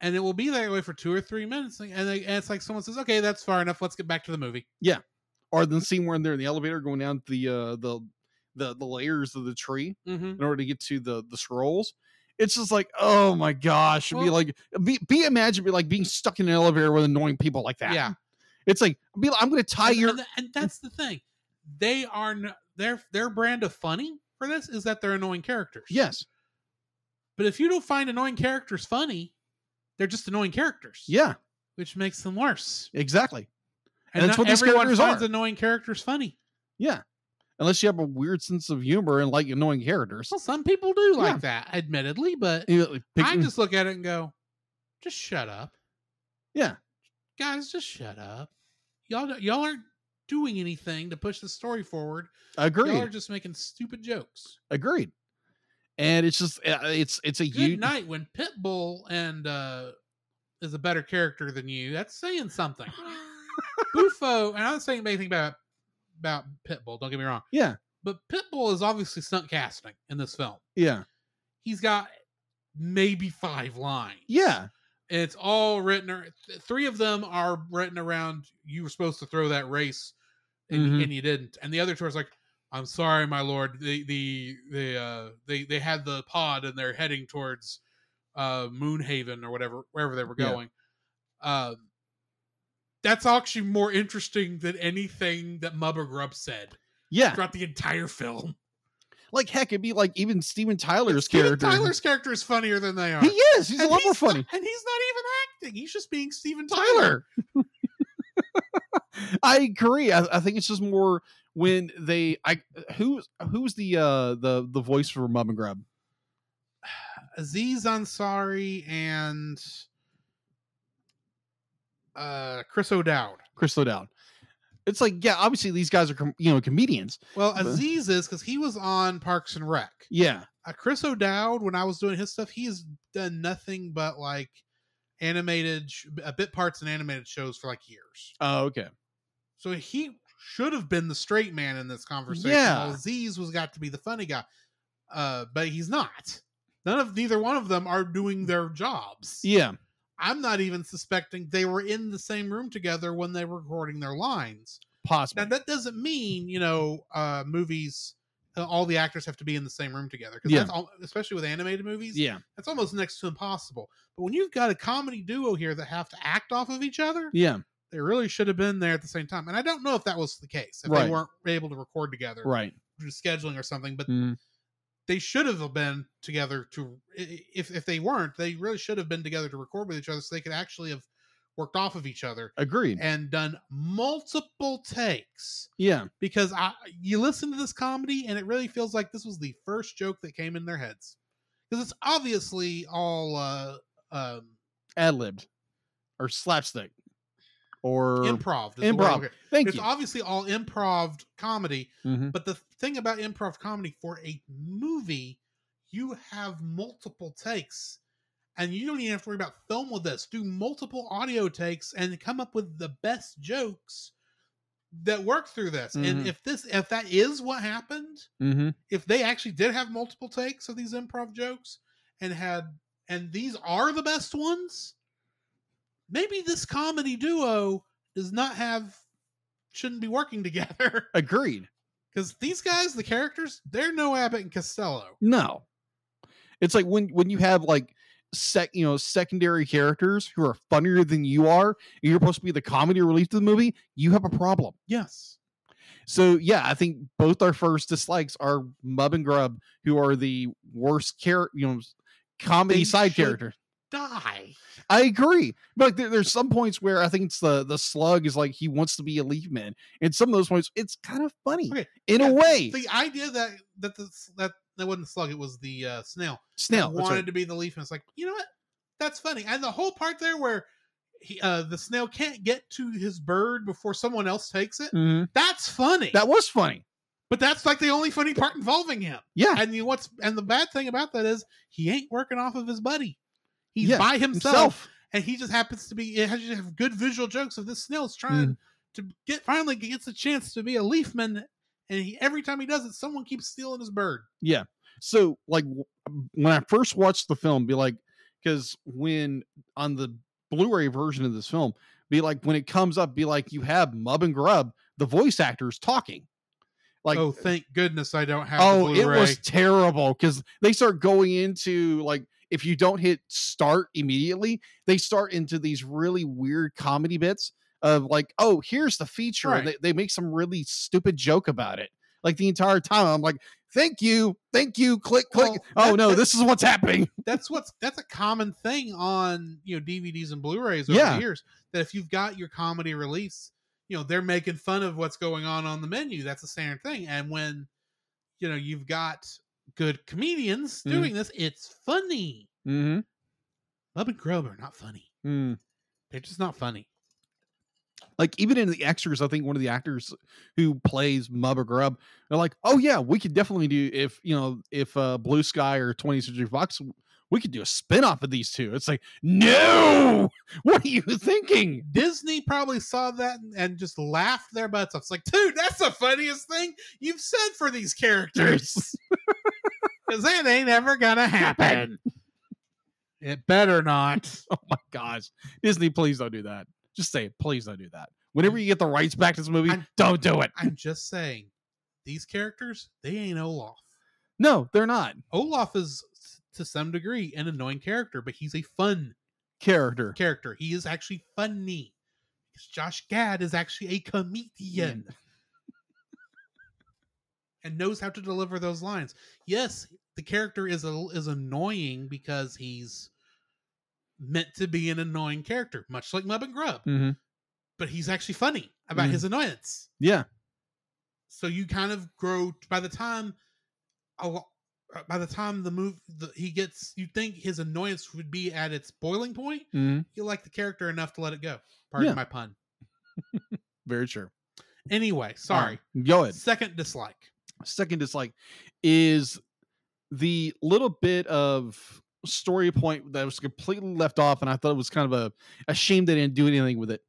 and it will be that way for two or three minutes, and, they, and it's like someone says, "Okay, that's far enough. Let's get back to the movie." Or the scene where they're in the elevator going down the uh the the the layers of the tree Mm-hmm. in order to get to the the scrolls. It's just like, oh my gosh, it'd be like be be imagine be like being stuck in an elevator with annoying people like that. Yeah, It's like be like, I'm gonna tie and, your and, and that's the thing. They are their their brand of funny for this is that they're annoying characters. yes, but if you don't find annoying characters funny, they're just annoying characters. yeah, which makes them worse. exactly. And, And that's what these everyone characters finds are. annoying characters funny. Yeah. Unless you have a weird sense of humor and like annoying characters. Well, some people do like Yeah. that, admittedly, but You know, like, pick- I just look at it and go, just shut up. Yeah. Guys, just shut up. Y'all y'all aren't doing anything to push the story forward. Agreed. Y'all are just making stupid jokes. Agreed. And it's just uh, it's it's a Good huge night when Pitbull and uh is a better character than you. That's saying something. [LAUGHS] Bufo, and I'm not saying anything about about Pitbull, don't get me wrong. Yeah. But Pitbull is obviously stunt casting in this film. Yeah. He's got maybe five lines. Yeah. And it's all written. th- Three of them are written around. You were supposed to throw that race, and, Mhm. and you didn't. And the other two are like, "I'm sorry, my lord. The the the uh, they they had the pod and they're heading towards uh, Moonhaven or whatever wherever they were Yeah. going." That's actually more interesting than anything that Mubba Grub said Yeah. throughout the entire film. Like heck, it'd be like even Steven Tyler's Steven character. Tyler's character is funnier than they are. He is. He's a And lot more not- funny. and he's not even acting. He's just being Steven Tyler. Tyler. [LAUGHS] I agree. I, I think it's just more when they I who's who's the uh the the voice for Mub and Grub? Aziz Ansari and uh Chris O'Dowd. Chris O'Dowd. It's like yeah, obviously these guys are com- you know comedians. Well, But- Aziz is because he was on Parks and Rec. Yeah. Uh, Chris O'Dowd, when I was doing his stuff, he has done nothing but like animated sh- uh, bit parts and animated shows for like years. Oh okay. So he should have been the straight man in this conversation. Yeah. Aziz was got to be the funny guy, uh, but he's not. None of neither one of them are doing their jobs. Yeah. I'm not even suspecting they were in the same room together when they were recording their lines. Possibly. Now that doesn't mean you know uh, movies. Uh, all the actors have to be in the same room together because Yeah. that's all, especially with animated movies. yeah. that's almost next to impossible. But when you've got a comedy duo here that have to act off of each other, Yeah. they really should have been there at the same time. And I don't know if that was the case, if Right. they weren't able to record together Right. scheduling or something. But Mhm. They should have been together to if if they weren't, they really should have been together to record with each other so they could actually have worked off of each other Agreed. and done multiple takes Yeah. because I you listen to this comedy and it really feels like this was the first joke that came in their heads because it's obviously all uh um Ad libbed or slapstick or improv is the word I'm improv. Thank it's you. obviously all improv comedy Mhm. but the thing about improv comedy for a movie you have multiple takes and you don't even have to worry about film with this do multiple audio takes and come up with the best jokes that work through this Mhm. and if this if that is what happened Mm-hmm. if they actually did have multiple takes of these improv jokes and had and these are the best ones maybe this comedy duo does not have shouldn't be working together [LAUGHS] Agreed. because these guys the characters they're no abbott and costello No. It's like when when you have like sec you know secondary characters who are funnier than you are, and you're supposed to be the comedy relief to the movie, you have a problem. yes So yeah, I think both our first dislikes are Mub and Grub, who are the worst character, you know, comedy They side should- character. Die I agree, but like there, there's some points where I think it's the the slug is like he wants to be a leaf man, and some of those points it's kind of funny Okay, in yeah, a way. the idea that that the that that wasn't the slug it was the uh snail Snail, wanted right. to be the leaf and it's like you know what that's funny and the whole part there where he, uh, the snail can't get to his bird before someone else takes it Mhm. that's funny that was funny. but that's like the only funny part involving him Yeah, and you know what's and the bad thing about that is he ain't working off of his buddy he's Yeah, by himself, himself. and he just happens to be it has to have good visual jokes of this snail's trying Mm. to get finally gets a chance to be a leafman and he every time he does it someone keeps stealing his bird Yeah. So like when I first watched the film, be like, because when on the Blu-ray version of this film, be like when it comes up, be like you have Mub and Grub, the voice actors talking. Like oh thank goodness i don't have the oh, it was terrible because they start going into like if you don't hit start immediately, they start into these really weird comedy bits of like, oh, here's the feature. and They, they make some really stupid joke about it. Like the entire time, I'm like, thank you, thank you, click, click. Well, oh no, this is what's happening. [LAUGHS] that's what's that's a common thing on you know DVDs and Blu-rays over Yeah. the years. That if you've got your comedy release, you know they're making fun of what's going on on the menu. That's a standard thing. And when you know you've got good comedians Mhm. doing this, it's funny. Mm-hmm. And Grub are not funny. They're just not funny. Like even in the extras, I think one of the actors who plays Mub or Grub, they're like, oh yeah, we could definitely do if you know if uh, Blue Sky or 20th Century Fox, we could do a spin-off of these two. It's like, no, [LAUGHS] what are you thinking? Disney probably saw that and- and just laughed their butts off. It's like, dude, that's the funniest thing you've said for these [LAUGHS] characters. [LAUGHS] Because that ain't ever gonna [LAUGHS] happen. It better not. [LAUGHS] oh my gosh, Disney, please don't do that. Just say it, please don't do that. Whenever you get the rights back to this movie, I'm- don't do it. I'm just saying, these characters, they ain't Olaf. No, they're not Olaf is to some degree an annoying character, but he's a fun character. character. He is actually funny. Josh Gad is actually a comedian [LAUGHS] and knows how to deliver those lines. Yes, the character is a, is annoying because he's meant to be an annoying character, much like Mub and Grub. hmm But he's actually funny about Mhm. his annoyance. Yeah, so you kind of grow by the time a uh, by the time the move the, he gets you think his annoyance would be at its boiling point hmm you like the character enough to let it go pardon Yeah. my pun [LAUGHS] very true. anyway sorry Go ahead. second dislike second dislike is the little bit of story point that was completely left off and i thought it was kind of a, a shame they didn't do anything with it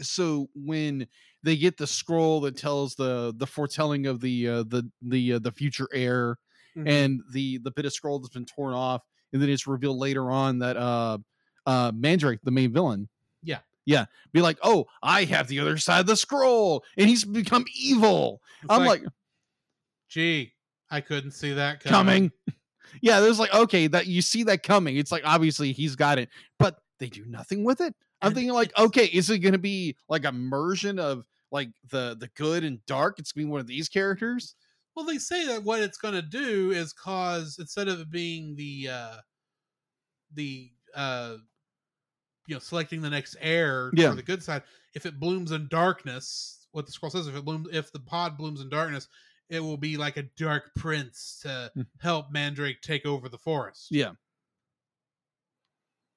so when they get the scroll that tells the the foretelling of the uh, the the uh, the future heir Mhm. and the the bit of scroll that's been torn off and then it's revealed later on that uh uh Mandrake, the main villain. Yeah. Yeah. Be like, oh, I have the other side of the scroll, and he's become evil. It's I'm like, gee, I couldn't see that coming. coming. [LAUGHS] yeah, there's like, okay, that you see that coming. It's like obviously he's got it, but they do nothing with it. I'm And thinking like, okay, is it gonna be like a immersion of like the the good and dark? It's gonna be one of these characters. Well, they say that what it's going to do is cause instead of it being the uh the uh you know selecting the next heir Yeah. for the good side, if it blooms in darkness, what the scroll says, if it blooms, if the pod blooms in darkness, it will be like a dark prince to Hmm. help Mandrake take over the forest. Yeah.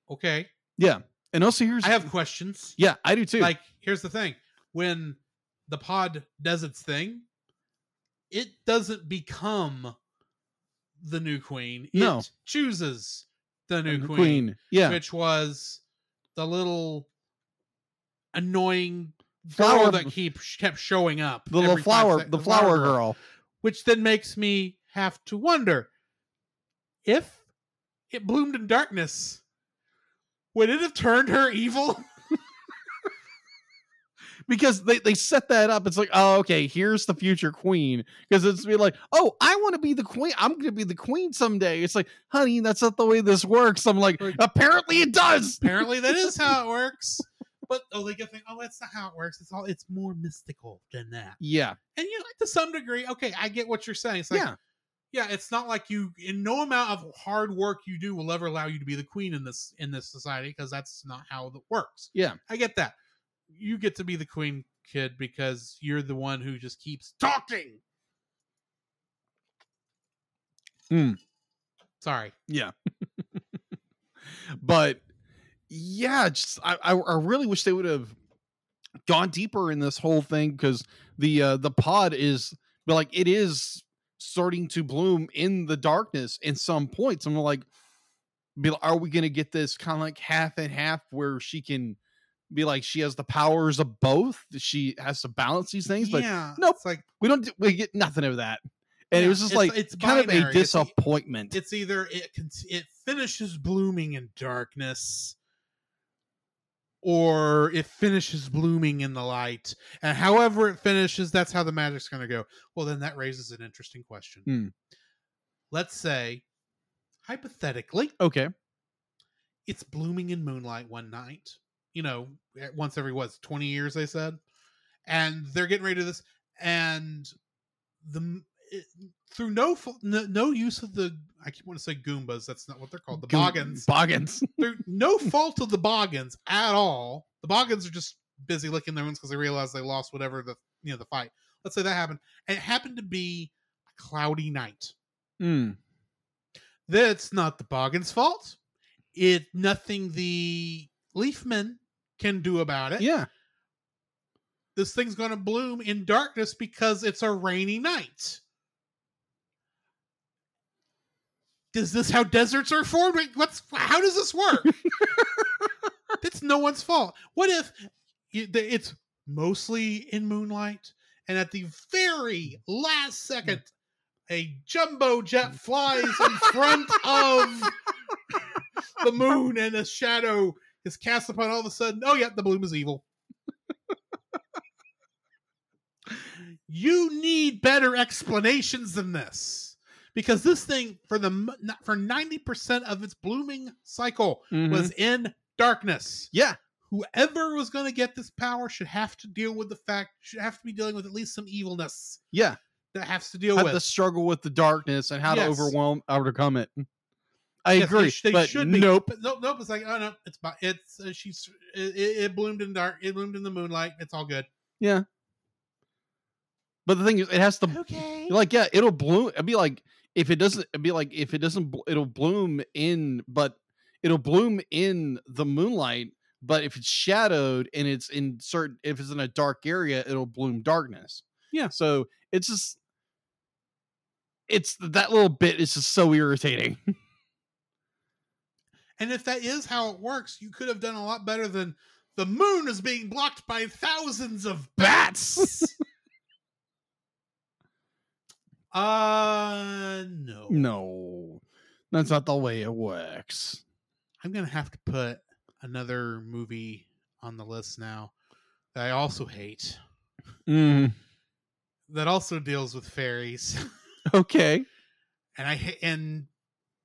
Okay, Yeah. And also here's I have questions. yeah, I do too. Like, here's the thing: when the pod does its thing, it doesn't become the new queen. No. It chooses the new the queen, Yeah. which was the little annoying Flower- that keep kept showing up. the little flower, sec- the flower girl. Which then makes me have to wonder if it bloomed in darkness. Would it have turned her evil? [LAUGHS] because they, they set that up. It's like, oh, okay, here's the future queen. Because it's be like, oh, I want to be the queen. I'm gonna be the queen someday. It's like, honey, that's not the way this works. I'm Like- apparently it does. apparently that is how it [LAUGHS] works but oh they get think oh that's not how it works. It's all it's more mystical than that. Yeah, and you know to some degree okay i get what you're saying. It's like yeah, yeah it's not like you in no amount of hard work you do will ever allow you to be the queen in this in this society because that's not how it works. Yeah. i get that. You get to be the queen kid because you're the one who just keeps talking. Hmm. sorry. Yeah. [LAUGHS] but yeah, just I, I I really wish they would have gone deeper in this whole thing because the uh the pod is but like it is starting to bloom in the darkness in some points. I'm like, be like, are we gonna get this kind of like half and half where she can be like she has the powers of both? She has to balance these things, but yeah nope. it's like we don't we get nothing of that. And it was just it's- like it's kind of a binary. It's- disappointment. it's either it it finishes blooming in darkness or it finishes blooming in the light and however it finishes that's how the magic's going to go well then that raises an interesting question Hmm. let's say hypothetically okay. it's blooming in moonlight one night you know once every what 20 years they said and they're getting ready to this and the it, through no, no no use of the i keep want to say goombas that's not what they're called the Goon- boggans Boggans. [LAUGHS] through no fault of the boggans at all the boggans are just busy licking their wounds because they realize they lost whatever the you know the fight let's say that happened and it happened to be a cloudy night Mm. that's not the Boggans' fault. It nothing the Leafmen can do about it. Yeah. This thing's gonna bloom in darkness because it's a rainy night. Is this how deserts are formed? What's how does this work? [LAUGHS] it's no one's fault. What if it's mostly in moonlight and at the very last second a jumbo jet flies in front of the moon and a shadow is cast upon all of a sudden oh yeah the bloom is evil you need better explanations than this because this thing for the for 90% of its blooming cycle was in darkness Mm-hmm. yeah. whoever was going to get this power should have to deal with the fact should have to be dealing with at least some evilness Yeah. that has to deal Have with the struggle with the darkness and how Yes. to overwhelm overcome it. I Yes, they agree. sh- they but should be. nope. But nope, nope. It's like, oh no, it's bi- it's uh, she's it, it it bloomed in dark. It bloomed in the moonlight. It's all good. Yeah. But the thing is, it has to Okay. like yeah, it'll bloom. It'd be like if it doesn't. It'd be like if it doesn't. bl- It'll bloom in, but it'll bloom in the moonlight. But if it's shadowed and it's in certain, if it's in a dark area, it'll bloom darkness. Yeah. So it's just, it's that little bit is just so irritating. [LAUGHS] and if that is how it works, you could have done a lot better than the moon is being blocked by thousands of bats. [LAUGHS] uh no. no, that's not the way it works. I'm gonna have to put another movie on the list now that I also hate. Mm, That also deals with fairies, [LAUGHS] okay. and I and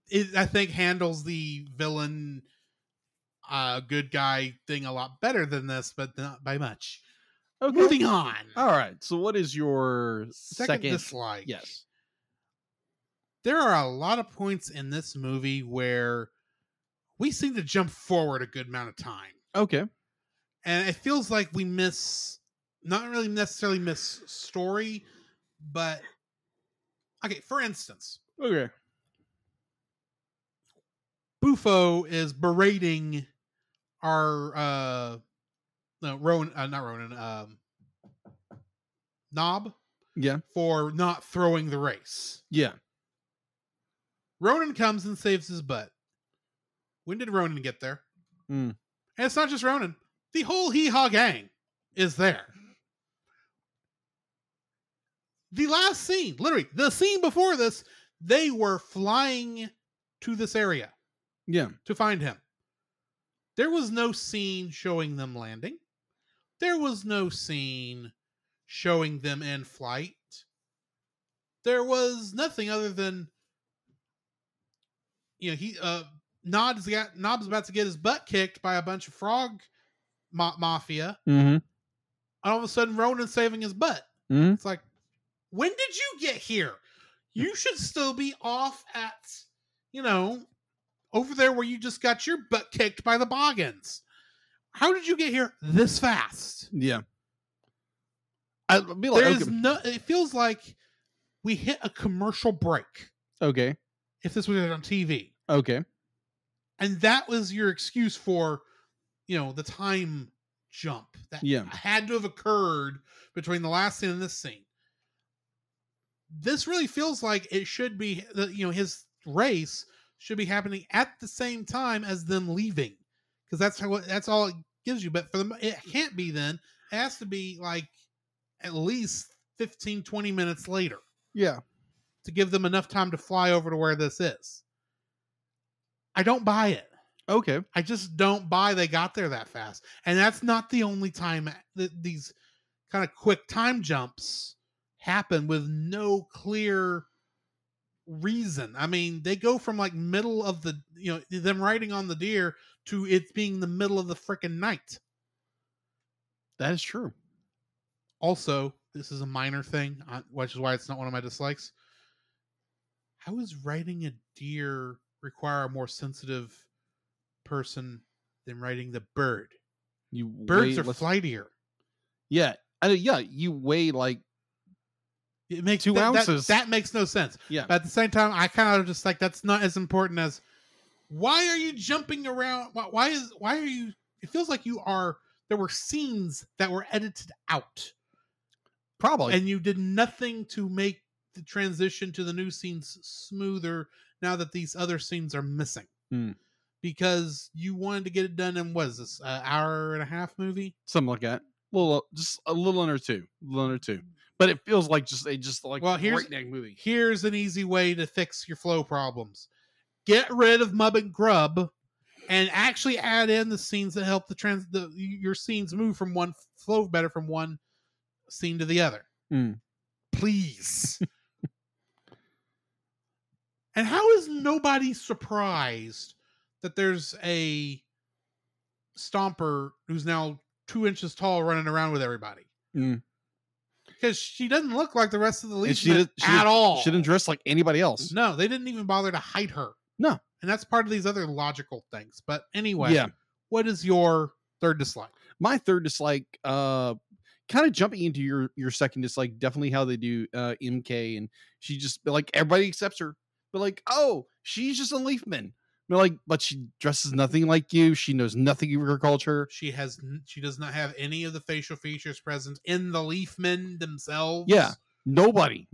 it I think handles the villain, uh, good guy thing a lot better than this, but not by much. Okay. Moving on. All right. So, what is your Second, second? dislike. yes. there are a lot of points in this movie where we seem to jump forward a good amount of time. Okay. And it feels like we miss not really necessarily miss story, but okay, for instance, Okay. Bufo is berating our uh no Ronin uh, not Ronin um Knob Yeah. for not throwing the race. Yeah. Ronin comes and saves his butt. When did Ronin get there? Mm. And it's not just Ronin. The whole Hee Haw gang is there. The last scene, literally, the scene before this, they were flying to this area Yeah. to find him. There was no scene showing them landing. There was no scene showing them in flight. There was nothing other than you know, he uh Nod's got Nob's about to get his butt kicked by a bunch of frog ma- mafia. Mm-hmm. And all of a sudden Ronin's saving his butt. Mm-hmm. It's like, when did you get here? You should still be off at, you know, over there where you just got your butt kicked by the Boggans. How did you get here this fast? Yeah. I'd be like, There is okay. no. It feels like we hit a commercial break. okay. If this was on TV, Okay. and that was your excuse for, you know, the time jump that Yeah. had to have occurred between the last scene and this scene. This really feels like it should be, the- you know, his race should be happening at the same time as them leaving, because that's how that's all it gives you. But for the it mm. can't be then. It has to be like at least 15, 20 minutes later Yeah. to give them enough time to fly over to where this is. I don't buy it. Okay. I just don't buy they got there that fast. And that's not the only time that these kind of quick time jumps happen with no clear reason. I mean, they go from like middle of the, you know, them riding on the deer to it being the middle of the freaking night. That is true. Also, this is a minor thing, uh, which is why it's not one of my dislikes. How is riding a deer require a more sensitive person than riding the bird? You Birds are less- flightier. Yeah. I, yeah. You weigh like It makes Two that, that- ounces. That, makes no sense. yeah. But at the same time, I kind of just like that's not as important as why are you jumping around? Why, why is why are you? It feels like you are. There were scenes that were edited out, Probably. and you did nothing to make the transition to the new scenes smoother. Now that these other scenes are missing, Hmm. because you wanted to get it done in what is this an hour and a half movie? Something like that. little, just a little under two. A little under two. But it feels like just a just like Well, here's- movie. here's an easy way to fix your flow problems get rid of mub and grub and actually add in the scenes that help the trans the your scenes move from one flow better from one scene to the other Mm. please [LAUGHS] and how is nobody surprised that there's a stomper who's now two inches tall running around with everybody Mm. because she doesn't look like the rest of the leads she did, she at did- all She didn't dress like anybody else. no, they didn't even bother to hide her. No. And that's part of these other logical things. But anyway, Yeah. what is your third dislike? My third dislike, uh, kind of jumping into your your second dislike, definitely how they do uh MK, and she just like everybody accepts her, but like, oh, she's just a Leafman. But like, but she dresses nothing like you. She knows nothing of your culture. She has she does not have any of the facial features present in the Leafmen themselves. Yeah. Nobody.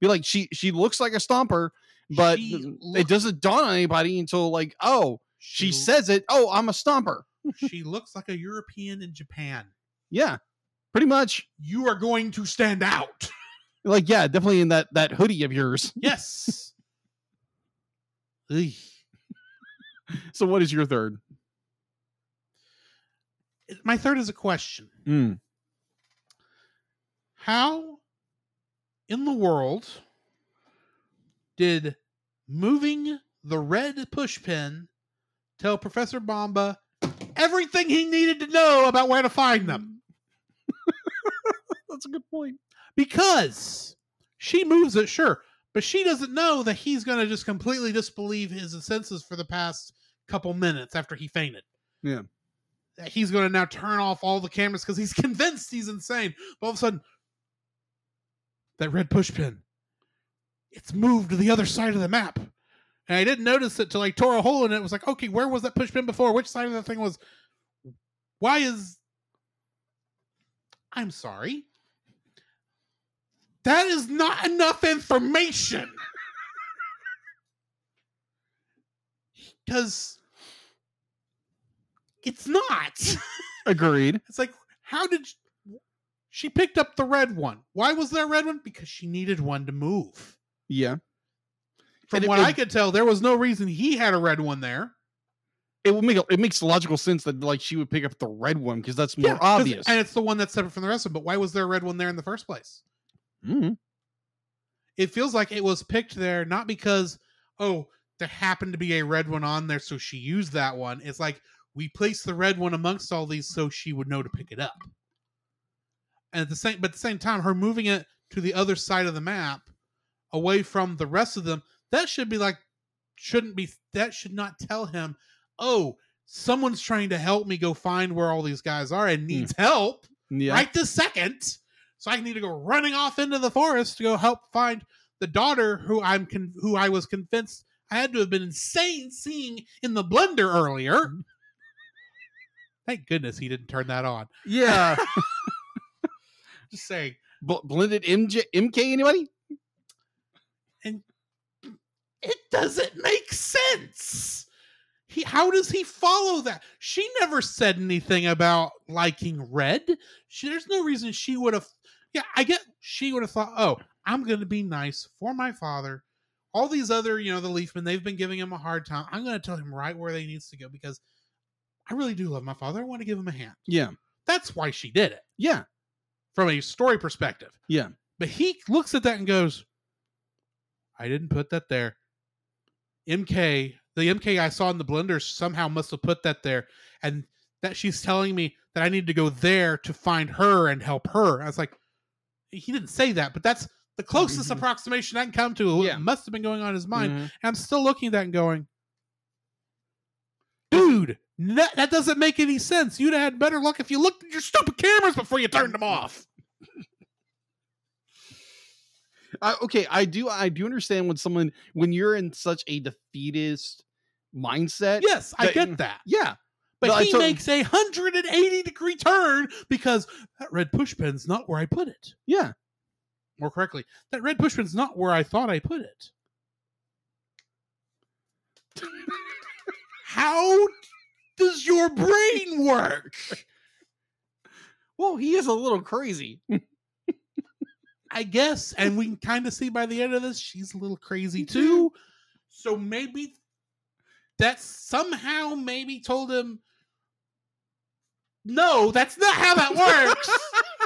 Be like, she she looks like a stomper, but She it doesn't dawn on anybody until like, oh, she l- says it. Oh, I'm a stomper. she looks like a European in Japan. Yeah, pretty much. You are going to stand out. Like, yeah, definitely in that that hoodie of yours. Yes. So, what is your third? my third is a question. Mm. How in the world did moving the red pushpin tell Professor Bomba everything he needed to know about where to find them? [LAUGHS] That's a good point. Because she moves it, sure, but she doesn't know that he's going to just completely disbelieve his senses for the past couple minutes after he fainted. Yeah. That he's going to now turn off all the cameras because he's [LAUGHS] convinced he's insane. But all of a sudden, that red pushpin, it's moved to the other side of the map. And I didn't notice it till I tore a hole in it. It was like, okay, where was that pushpin before? Which side of the thing was? Why is? I'm sorry. That is not enough information. [LAUGHS] Because it's not. [LAUGHS] Agreed. It's like, how did sh- she picked up the red one? Why was there a red one? Because she needed one to move. Yeah. From And what it- I could tell, there was no reason he had a red one there. It would make it makes logical sense that like she would pick up the red one because that's more 'cause- obvious. and it's the one that's separate from the rest of them. But why was there a red one there in the first place? Mhm. It feels like it was picked there not because oh there happened to be a red one on there, so she used that one. It's like we placed the red one amongst all these so she would know to pick it up. And at the same, but at the same time, her moving it to the other side of the map, away from the rest of them, that should be like, shouldn't be. That should not tell him, oh, someone's trying to help me go find where all these guys are and hmm. needs help Yeah. right this second. So I need to go running off into the forest to go help find the daughter who I'm con- who I was convinced I had to have been insane seeing in the blender earlier. Hmm. Thank goodness he didn't turn that on. Yeah. [LAUGHS] Just saying. Bl- blended MJ MK anybody? It doesn't make sense. He how does he follow that? She never said anything about liking red. She, there's no reason she would have Yeah, I get she would have thought, "Oh, I'm going to be nice for my father." All these other, you know, the Leafmen, they've been giving him a hard time. I'm going to tell him right where they needs to go because I really do love my father. I want to give him a hand. Yeah. That's why she did it Yeah. from a story perspective. Yeah. But he looks at that and goes, I didn't put that there. MK, the MK I saw in the blender somehow must have put that there. And that she's telling me that I need to go there to find her and help her. I was like, he didn't say that, but that's the closest Mhm. approximation I can come to. What Yeah. must have been going on in his mind. Mhm. And I'm still looking at that and going, dude, that, that doesn't make any sense. You'd have had better luck if you looked at your stupid cameras before you turned them off. [LAUGHS] I, okay, I do I do understand when someone when you're in such a defeatist mindset. Yes, I get that. Yeah. But No, he tot- makes a 180 degree turn because that red pushpin's not where I put it. Yeah. More correctly, that red pushpin's not where I thought I put it. How does your brain work? [LAUGHS] Well, he is a little crazy. [LAUGHS] I guess, and we can kind of see by the end of this, she's a little crazy too. So maybe that somehow maybe told him, no, that's not how that works. [LAUGHS]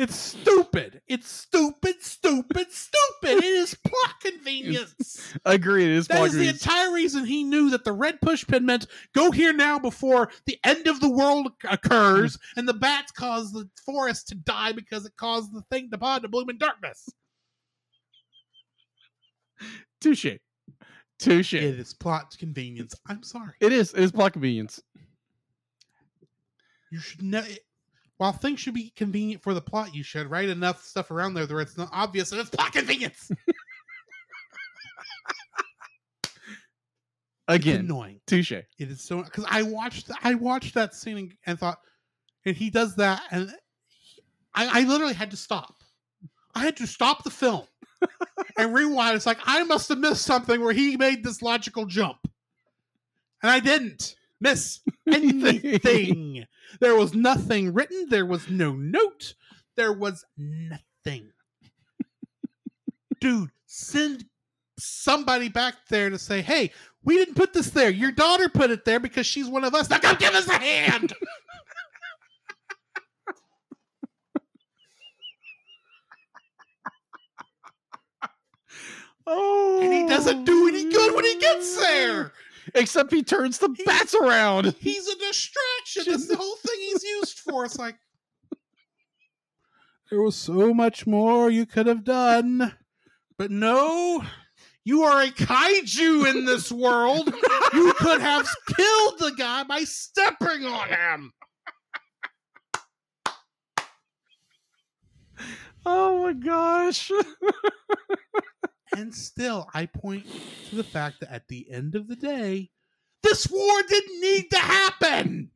it's stupid. It's stupid, stupid, stupid. It is plot convenience. [LAUGHS] Agreed. It is That Paul is the entire reason he knew that the red pushpin meant go here now before the end of the world occurs hmm. and the bats cause the forest to die because it caused the thing, the pod, to bloom in darkness. Touche. Touche. It is plot convenience. I'm sorry. It is. It is plot convenience. You should know. While things should be convenient for the plot, you should write enough stuff around there where it's not obvious and it's plot convenience. [LAUGHS] It's Again. annoying. Touche. It is so because I watched I watched that scene and, and thought, and he does that, and he- I, I literally had to stop. I had to stop the film [LAUGHS] and rewind. It's like I must have missed something where he made this logical jump, and I didn't miss anything. [LAUGHS] there was nothing written. There was no note. There was nothing. Dude, send somebody back there to say, hey, we didn't put this there. Your daughter put it there because she's one of us. Now go give us a hand. oh. [LAUGHS] And he doesn't do any good when he gets there. Oh, Except he turns the He- bats around. [LAUGHS] He's a distraction. That's the whole thing he's used for. It's like there was so much more you could have done, but no. You are a kaiju in this world. You could have killed the guy by stepping on him. Oh my gosh. [LAUGHS] And still, I point to the fact that at the end of the day, this war didn't need to happen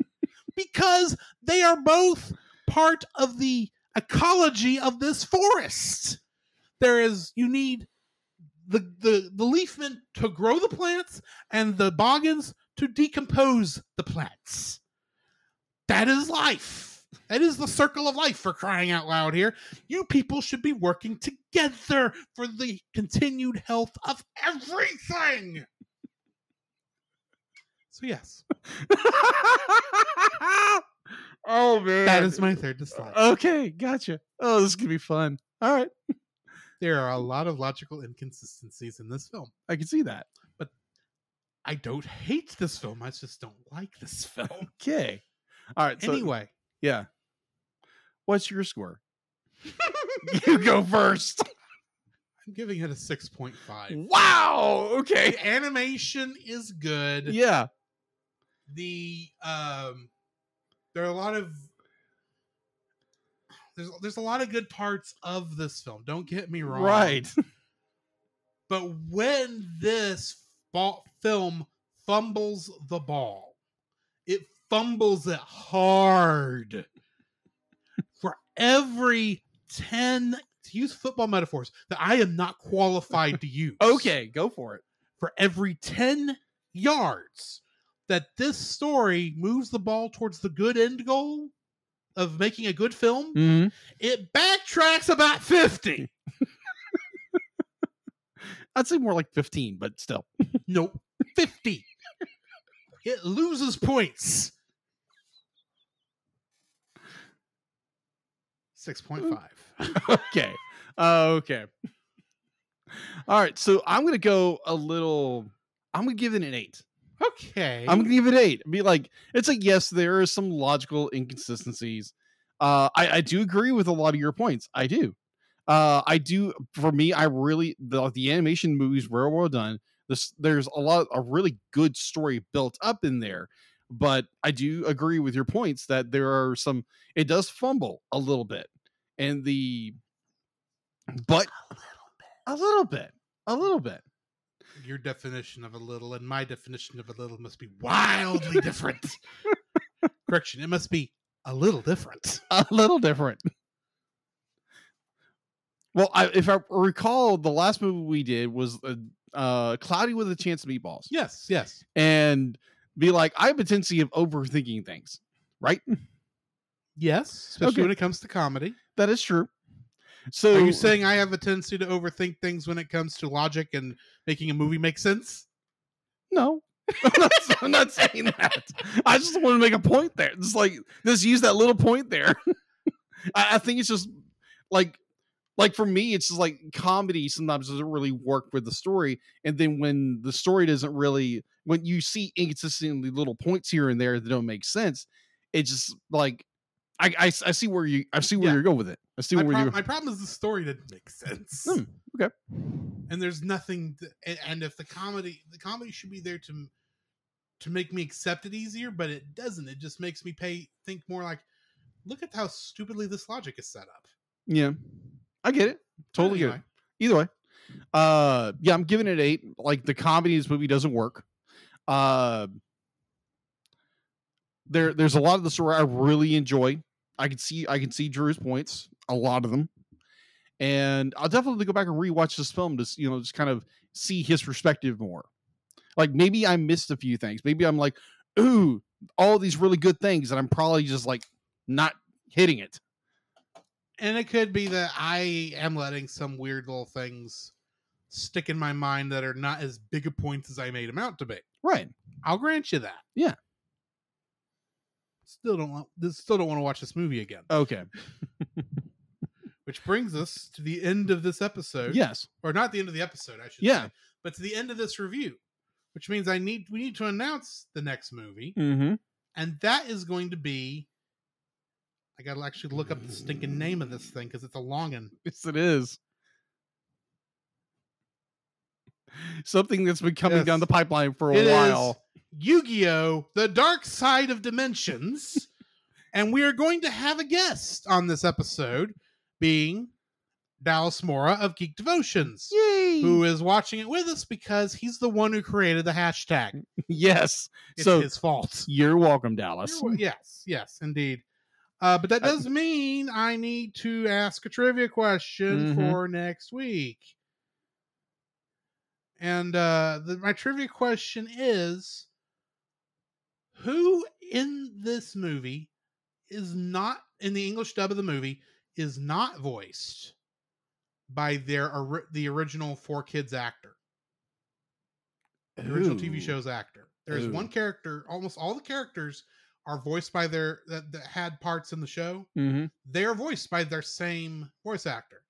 because they are both part of the ecology of this forest. There is, you need the, the, the leafmen to grow the plants and the boggans to decompose the plants. That is life. That is the circle of life for crying out loud here. You people should be working together for the continued health of everything. So yes, [LAUGHS] oh man. that is my third dislike. Okay, gotcha. Oh, this is gonna be fun. All right. There are a lot of logical inconsistencies in this film. I can see that. But I don't hate this film. I just don't like this film. [LAUGHS] Okay. All right. So, anyway, yeah. What's your score? [LAUGHS] you go first. I'm giving it a 6.5. Wow. Okay. The animation is good. Yeah. the um there are a lot of there's there's a lot of good parts of this film don't get me wrong Right. [LAUGHS] but when this ball, film fumbles the ball it fumbles it hard for every 10 to use football metaphors that i am not qualified to [LAUGHS] use Okay, go for it. for every 10 yards that this story moves the ball towards the good end goal of making a good film, Mm-hmm. it backtracks about 50. [LAUGHS] I'd say more like 15, but still. nope, 50. It loses points. 6.5. [LAUGHS] okay. Uh, okay. All right. So I'm going to go a little, I'm going to give it an eight. Okay. I'm going to give it eight. Be like, it's like, yes, there are some logical inconsistencies. Uh, I, I do agree with a lot of your points. I do. Uh, I do. For me, I really, the, the animation movies were well done. This, there's a lot, a really good story built up in there. But I do agree with your points that there are some, it does fumble a little bit. And the, but a little bit, a little bit. Your definition of a little and my definition of a little must be wildly different. [LAUGHS] Correction, it must be a little different. a little different. Well, I, if I recall, the last movie we did was uh, uh, Cloudy with a Chance of Meatballs, Yes, yes. and be like, I have a tendency of overthinking things, right? Yes, especially Okay. when it comes to comedy. That is true. So, Are you saying I have a tendency to overthink things when it comes to logic and making a movie make sense? no? [LAUGHS] I'm not, I'm not saying that. I just want to make a point there. Just like just use that little point there. [LAUGHS] I, I think it's just like like for me, it's just like comedy sometimes doesn't really work with the story. And then when the story doesn't really when you see inconsistently little points here and there that don't make sense, it's just like I I, I see where you I see where Yeah. you're going with it. I see My, where prob- you're my problem is the story didn't make sense. Hmm, okay. And there's nothing. To, and, and if the comedy, the comedy should be there to to make me accept it easier, but it doesn't. It just makes me pay think more like, look at how stupidly this logic is set up. Yeah. I get it. Totally get it. Either way uh yeah i'm giving it eight. Like the comedy in this movie doesn't work. Uh there there's a lot of the story i really enjoy. I can see i can see drew's points a lot of them. And i'll definitely go back and rewatch this film to you know just kind of see his perspective more. Like maybe i missed a few things. Maybe i'm like ooh all these really good things and i'm probably just like not hitting it And it could be that I am letting some weird little things stick in my mind that are not as big a points as I made them out to be. right I'll grant you that. Yeah. Still don't want, this still don't want to watch this movie again. okay Which [LAUGHS] which brings us to the end of this episode. Yes. or not the end of the episode, I should Yeah. say, but to the end of this review, which means I need we need to announce the next movie, Mm-hmm. and that is going to be. I gotta actually look up the stinking name of this thing because it's a longin. [LAUGHS] Yes, it is. Something that's been coming down the pipeline for a It while. Yu-Gi-Oh! The Dark Side of Dimensions, [LAUGHS] and we are going to have a guest on this episode, being Dallas Mora of Geek Devotions. Yay! Who is watching it with us because he's the one who created the hashtag. [LAUGHS] yes. It's so his fault. you're welcome, Dallas. You're yes, yes, indeed. Uh, but that does mean I need to ask a trivia question Mhm. for next week. And uh, the, my trivia question is Who in this movie is not, in the English dub of the movie, is not voiced by their ori- the original 4Kids actor? the original TV show's actor. There's Ooh. one character, almost all the characters are voiced by their that, that had parts in the show. Mm-hmm. They are voiced by their same voice actor,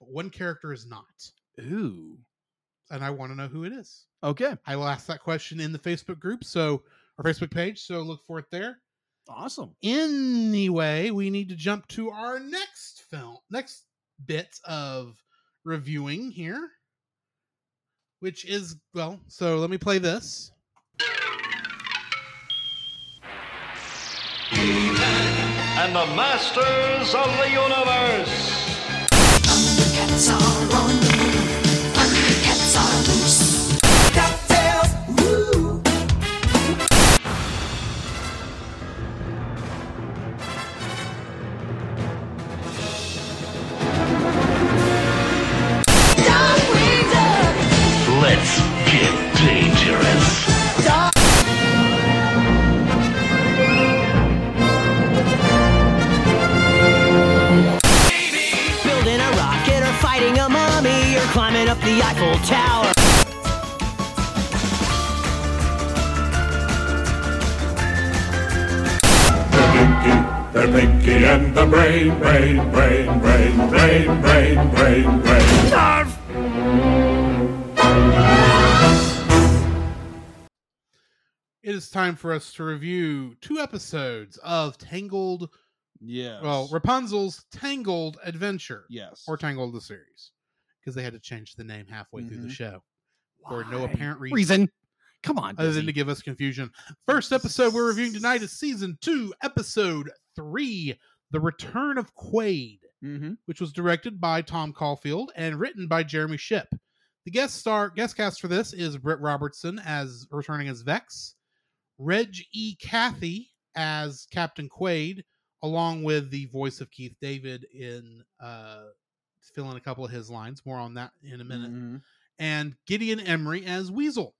but one character is not. Ooh. And I want to know who it is. Okay. I will ask that question in the Facebook group, so our Facebook page. So look for it there. Awesome. Anyway, we need to jump to our next film, next bit of reviewing here, which is well. So let me play this. And the masters of the universe. Cats are on brain, brain, brain, brain, brain, brain, brain, brain. It is time for us to review two episodes of Tangled. Yes. Well, Rapunzel's Tangled Adventure, yes. or Tangled the series, because they had to change the name halfway through the Mhm. show for no apparent reason. reason. Come on. other than to give us confusion. First episode we're reviewing tonight is season two, episode three, The Return of Quaid, Mhm. which was directed by Tom Caulfield and written by Jeremy Ship. The guest star guest cast for this is Britt Robertson as returning as Vex, Reg E. Cathey as Captain Quaid, along with the voice of Keith David in uh filling a couple of his lines. More on that in a minute Mhm. and Gideon Emery as Weasel.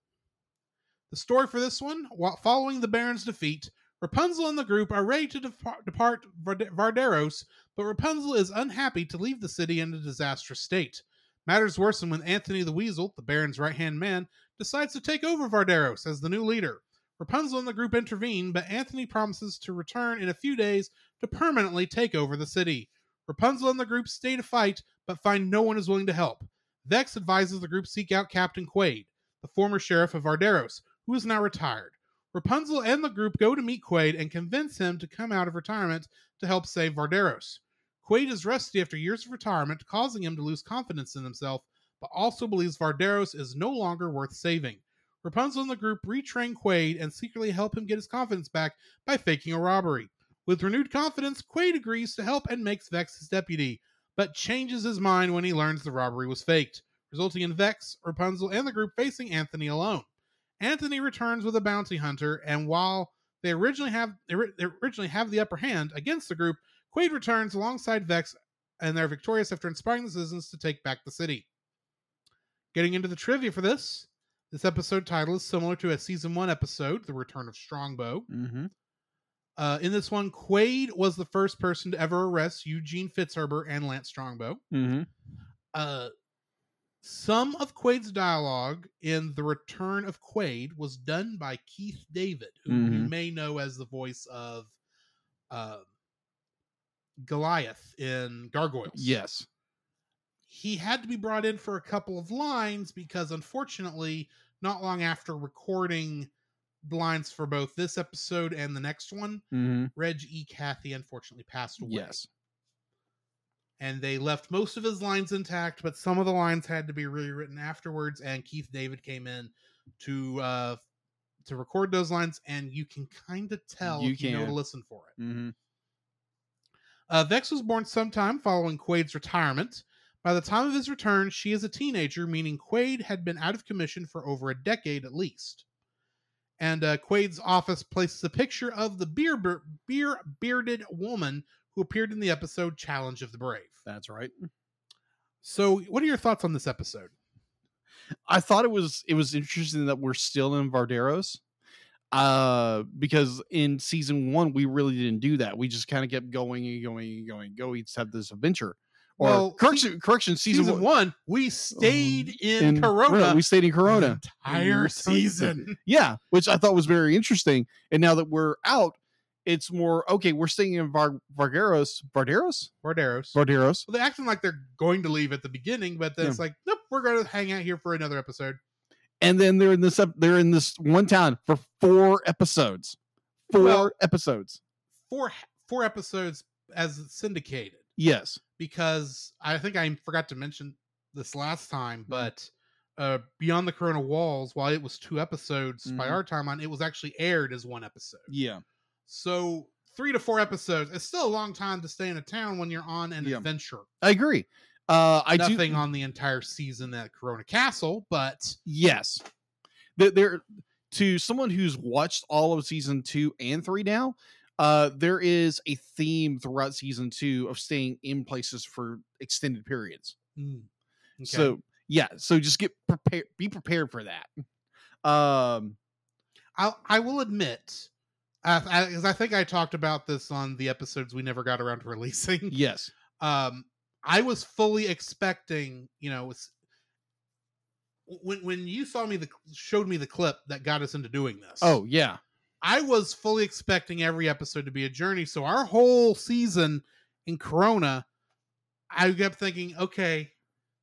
The story for this one, following the Baron's defeat, Rapunzel and the group are ready to depart, depart Vard- Vardaros, but Rapunzel is unhappy to leave the city in a disastrous state. Matters worsen when Anthony the Weasel, the Baron's right hand man, decides to take over Vardaros as the new leader. Rapunzel and the group intervene, but Anthony promises to return in a few days to permanently take over the city. Rapunzel and the group stay to fight, but find no one is willing to help. Vex advises the group seek out Captain Quaid, the former sheriff of Vardaros, who is now retired. Rapunzel and the group go to meet Quaid and convince him to come out of retirement to help save Vardaros. Quaid is rusty after years of retirement, causing him to lose confidence in himself, but also believes Vardaros is no longer worth saving. Rapunzel and the group retrain Quaid and secretly help him get his confidence back by faking a robbery. With renewed confidence, Quaid agrees to help and makes Vex his deputy, but changes his mind when he learns the robbery was faked, resulting in Vex, Rapunzel, and the group facing Anthony alone. Anthony returns with a bounty hunter, and while they originally have they they originally have the upper hand against the group, Quaid returns alongside Vex, and they're victorious after inspiring the citizens to take back the city. Getting into the trivia for this, this episode title is similar to a season one episode, The Return of Strongbow. Mhm. Uh, in this one, Quaid was the first person to ever arrest Eugene Fitzherbert and Lance Strongbow. Mhm. Uh, some of Quaid's dialogue in The Return of Quaid was done by Keith David, who you Mhm. may know as the voice of uh, Goliath in Gargoyles. Yes. he had to be brought in for a couple of lines because unfortunately, not long after recording the lines for both this episode and the next one, Mm-hmm. Reg E. Cathey unfortunately passed away. Yes. And they left most of his lines intact, but some of the lines had to be rewritten afterwards. And Keith David came in to uh to record those lines, and you can kind of tell You if you know to listen for it. Mm-hmm. Uh, Vex was born sometime following Quaid's retirement. By the time of his return, she is a teenager, meaning Quaid had been out of commission for over a decade at least. And uh, Quaid's office places a picture of the beer, beer bearded woman who appeared in the episode Challenge of the Brave. That's right. So, what are your thoughts on this episode? I thought it was it was interesting that we're still in Vardaros. Uh because in season one we really didn't do that. We just kind of kept going and going and going and going. We just have this adventure. Or Well, correction, correction, season, Season, one, one, we stayed in, in Corona. We stayed in the Corona. entire season. Yeah, which I thought was very interesting. And now that we're out, it's more okay. We're staying in Var- Vardaros, Vardaros, Vardaros. Vardaros. Well, they're acting like they're going to leave at the beginning, but then Yeah. it's like, nope, we're going to hang out here for another episode. and then they're in this they're in this one town for four episodes four Well- episodes Four four episodes as syndicated yes because I think I forgot to mention this last Mm-hmm. time, but uh, Beyond the Corona Walls, while it was two episodes by Mhm. our timeline, it was actually aired as one episode. yeah So three to four episodes. It's still a long time to stay in a town when you're on an Yeah. adventure. i agree uh i Nothing do on the entire season at Corona Castle, but yes there, to someone who's watched all of season two and three now uh there is a theme throughout season two of staying in places for extended periods mm, okay. so yeah so just get prepared be prepared for that um I I will admit, I, I think I talked about this on the episodes we never got around to releasing. [LAUGHS] yes Um, I was fully expecting, you know, when when you saw me the showed me the clip that got us into doing this. oh yeah I was fully expecting every episode to be a journey. So our whole season in Corona, I kept thinking, okay,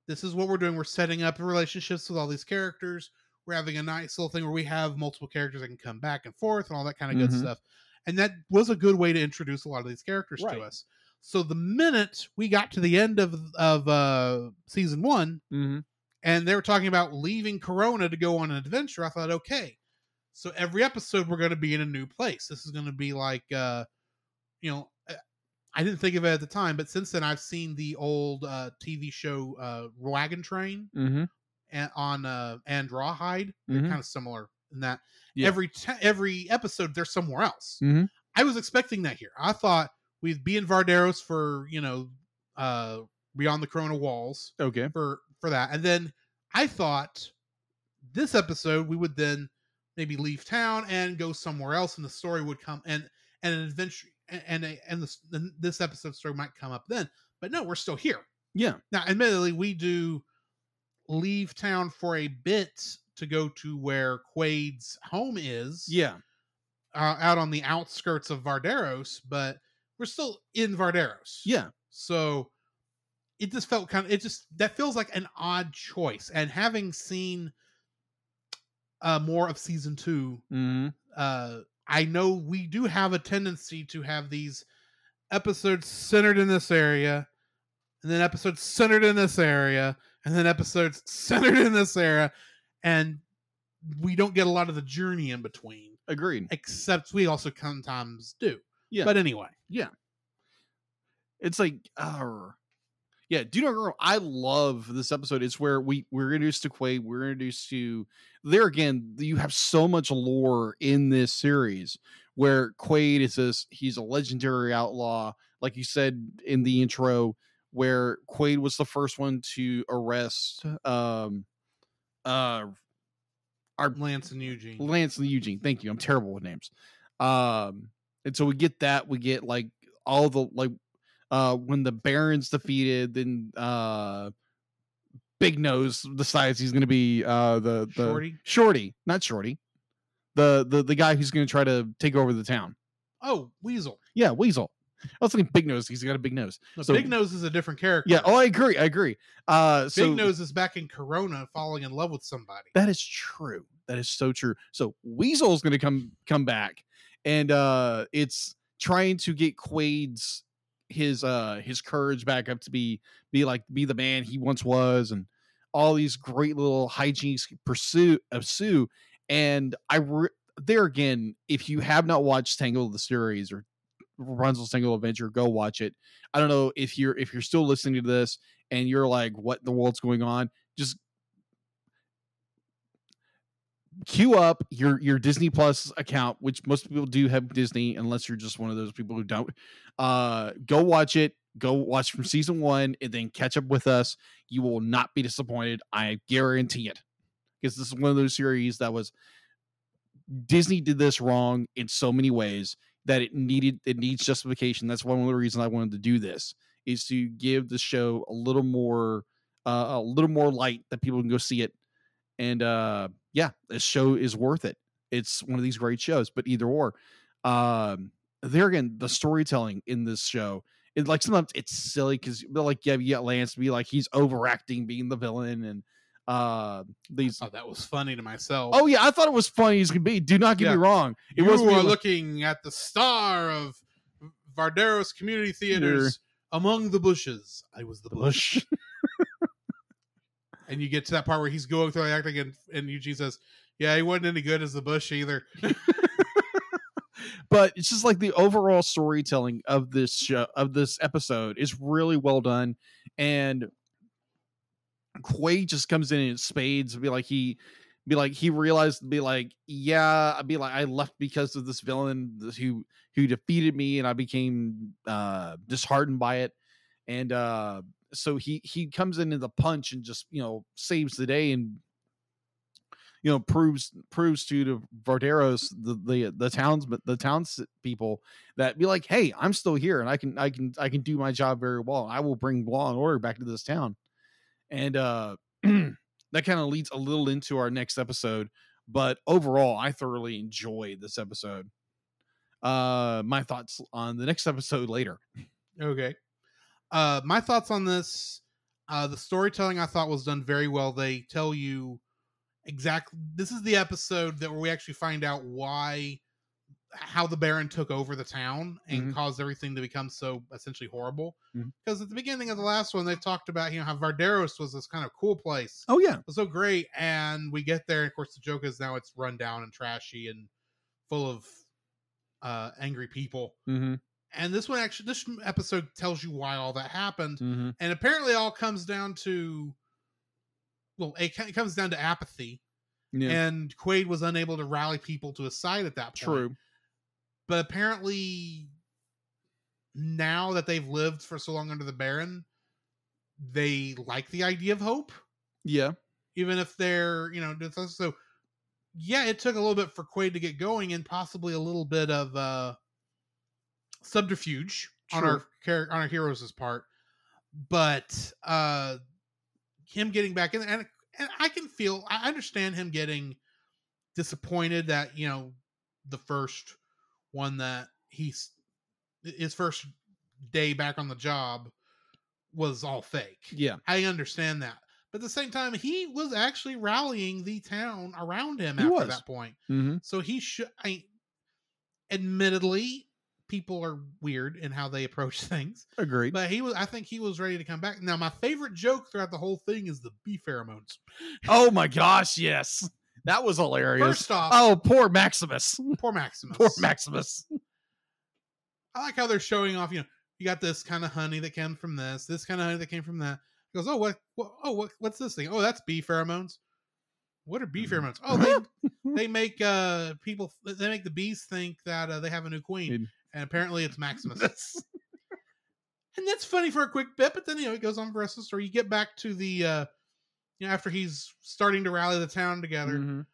this is what we're doing. We're setting up relationships with all these characters. We're having a nice little thing where we have multiple characters that can come back and forth and all that kind of good Mhm. stuff. And that was a good way to introduce a lot of these characters Right. to us. So the minute we got to the end of of uh season one, mm-hmm. and they were talking about leaving Corona to go on an adventure, I thought, okay, so every episode we're going to be in a new place. This is going to be like, uh, you know, uh, I didn't think of it at the time, but since then I've seen the old uh, TV show uh, Wagon Train Mm-hmm. And on uh, and Rawhide. They're Mhm. kind of similar in that Yeah. every te- every episode they're somewhere else. Mhm. I was expecting that here. I thought we'd be in Vardaros for you know uh, beyond the Corona walls Okay. for for that and then i thought this episode we would then maybe leave town and go somewhere else and the story would come and and an adventure and and, a, and this this episode story might come up then but no we're still here Yeah. now admittedly we do leave town for a bit to go to where Quaid's home is Yeah. uh, out on the outskirts of vardaros but we're still in vardaros Yeah. so it just felt kind of it just that feels like an odd choice. And having seen uh more of season two, Mm-hmm. uh I know we do have a tendency to have these episodes centered in this area, and then episodes centered in this area, and then episodes [LAUGHS] centered in this era, and we don't get a lot of the journey in between, Agreed. except we also sometimes do. Yeah. But anyway, Yeah. It's like, uh, yeah, do not girl. I love this episode. It's where we we're introduced to Quaid. We're introduced to there again. You have so much lore in this series where Quaid is this. He's a legendary outlaw, like you said in the intro, where Quaid was the first one to arrest um uh our Lance and Eugene. Lance and Eugene. Thank you. I'm terrible with names. Um, and so we get that. We get like all the like uh when the Baron's defeated, then uh Big Nose decides he's gonna be uh the, the Shorty? Shorty, not Shorty. The the the guy who's gonna try to take over the town. Oh, Weasel. Yeah, Weasel. Was thinking Big Nose. He's got a big nose. No, So- Big Nose is a different character. Yeah. Oh, I agree. I agree. Uh, Big Nose is back in Corona, falling in love with somebody. That is true. That is so true. So Weasel's going to come come back, and uh it's trying to get Quaid's his uh his courage back up to be be like be the man he once was, and all these great little hijinks pursuit of Sue. And I re- there again, if you have not watched Tangle the series or Rapunzel's Tangled Adventure, go watch it. I don't know if you're if you're still listening to this and you're like, what the world's going on? Just queue up your your Disney Plus account, which most people do have Disney, unless you're just one of those people who don't. Uh, go watch it. Go watch from season one, and then catch up with us. You will not be disappointed. I guarantee it, because this is one of those series that was Disney did this wrong in so many ways that it needed it needs justification. That's one of the reasons I wanted to do this is to give the show a little more uh, a little more light that people can go see it. And uh yeah, this show is worth it. It's one of these great shows, but either or. Um there again, the storytelling in this show, it like sometimes it's silly because like yeah, you Lance be like he's overacting being the villain and uh these Oh, that was funny to myself. Oh yeah, I thought it was funny as could be. Do not get Yeah. me wrong. It you was are looking at the star of Vardaros Community Theaters among the bushes. I was the bush. bush. [LAUGHS] And you get to that part where he's going through the acting, and, and Eugene says, "Yeah, he wasn't any good as the bush either." [LAUGHS] but it's just like the overall storytelling of this show of this episode is really well done and Quaid just comes in in spades be like he be like he realized be like yeah I'd be like I left because of this villain who who defeated me and I became uh disheartened by it. And uh so he he comes in the punch and just you know saves the day and you know proves proves to the Vardaros the the the towns but the towns people that be like hey I'm still here and I can I can I can do my job very well. I will bring law and order back to this town and uh [CLEARS THROAT] that kind of leads a little into our next episode but overall I thoroughly enjoyed this episode uh my thoughts on the next episode later Okay. Uh my thoughts on this, uh the storytelling I thought was done very well. They tell you exactly this is the episode that where we actually find out why how the Baron took over the town and Mhm. caused everything to become so essentially horrible. Mhm. Because at the beginning of the last one, they talked about you know how Vardaros was this kind of cool place. oh yeah It was so great, and we get there. And of course, the joke is now it's run down and trashy and full of uh angry people mm-hmm. and this one actually this episode tells you why all that happened Mm-hmm. and apparently it all comes down to well it it comes down to apathy yeah and quaid was unable to rally people to his side at that point true but apparently now that they've lived for so long under the baron they like the idea of hope. Yeah. Even if they're you know so yeah it took a little bit for quaid to get going and possibly a little bit of uh subterfuge on our character on our heroes' part. But uh him getting back in and and i can feel i understand him getting disappointed that you know the first one that he's his first day back on the job was all fake yeah I understand that. But at the same time, he was actually rallying the town around him He after was. that point. mm-hmm. So he should. I, admittedly, people are weird in how they approach [LAUGHS] things, agreed but he was. I think he was ready to come back. Now, my favorite joke throughout the whole thing is the bee pheromones. oh my [LAUGHS] gosh yes that was hilarious First off, oh poor maximus poor [LAUGHS] Maximus. poor maximus I like how they're showing off. You know, you got this kind of honey that came from this, this kind of honey that came from that. He goes, oh, what, what oh, what, what's this thing? Oh, that's bee pheromones. What are bee Mm-hmm. pheromones? Oh, they [LAUGHS] they make uh people they make the bees think that uh, they have a new queen, Queen. and apparently it's Maximus. and that's funny for a quick bit, but then you know it goes on for the rest of the story. You get back to the uh you know after he's starting to rally the town together, Mhm.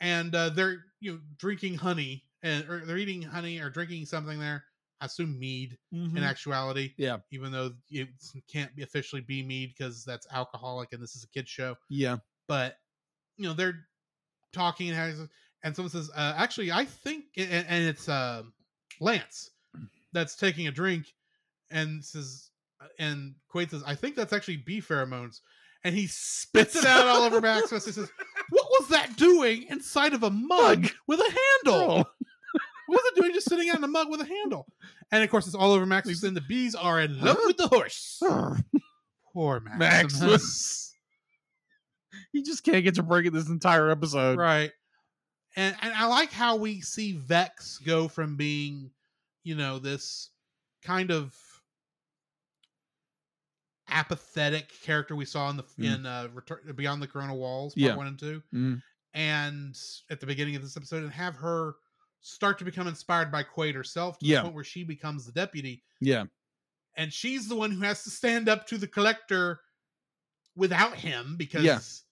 and uh, they're you know drinking honey and or they're eating honey or drinking something there. I assume mead Mhm. in actuality. Yeah. Even though it can't be officially be mead because that's alcoholic and this is a kid show. yeah But you know they're talking and has and someone says, uh, "Actually, I think," and, and it's uh, Lance. that's taking a drink and says, and Quaid says, I think that's actually bee pheromones. And he spits it out all over Maximus and says, What was that doing inside of a mug Mug. with a handle? Oh. What was it doing just sitting out in a mug with a handle? And of course, it's all over Maximus, and the bees are in love with the horse. Poor Maximus. Maximus. [LAUGHS] he just can't get to break it this entire episode. right and and i like how we see vex go from being you know this kind of apathetic character we saw in the Mm. in uh Return, beyond the corona walls part Yeah. one and two Mm. and at the beginning of this episode and have her start to become inspired by quaid herself to Yeah. the point where she becomes the deputy Yeah. and she's the one who has to stand up to the collector without him because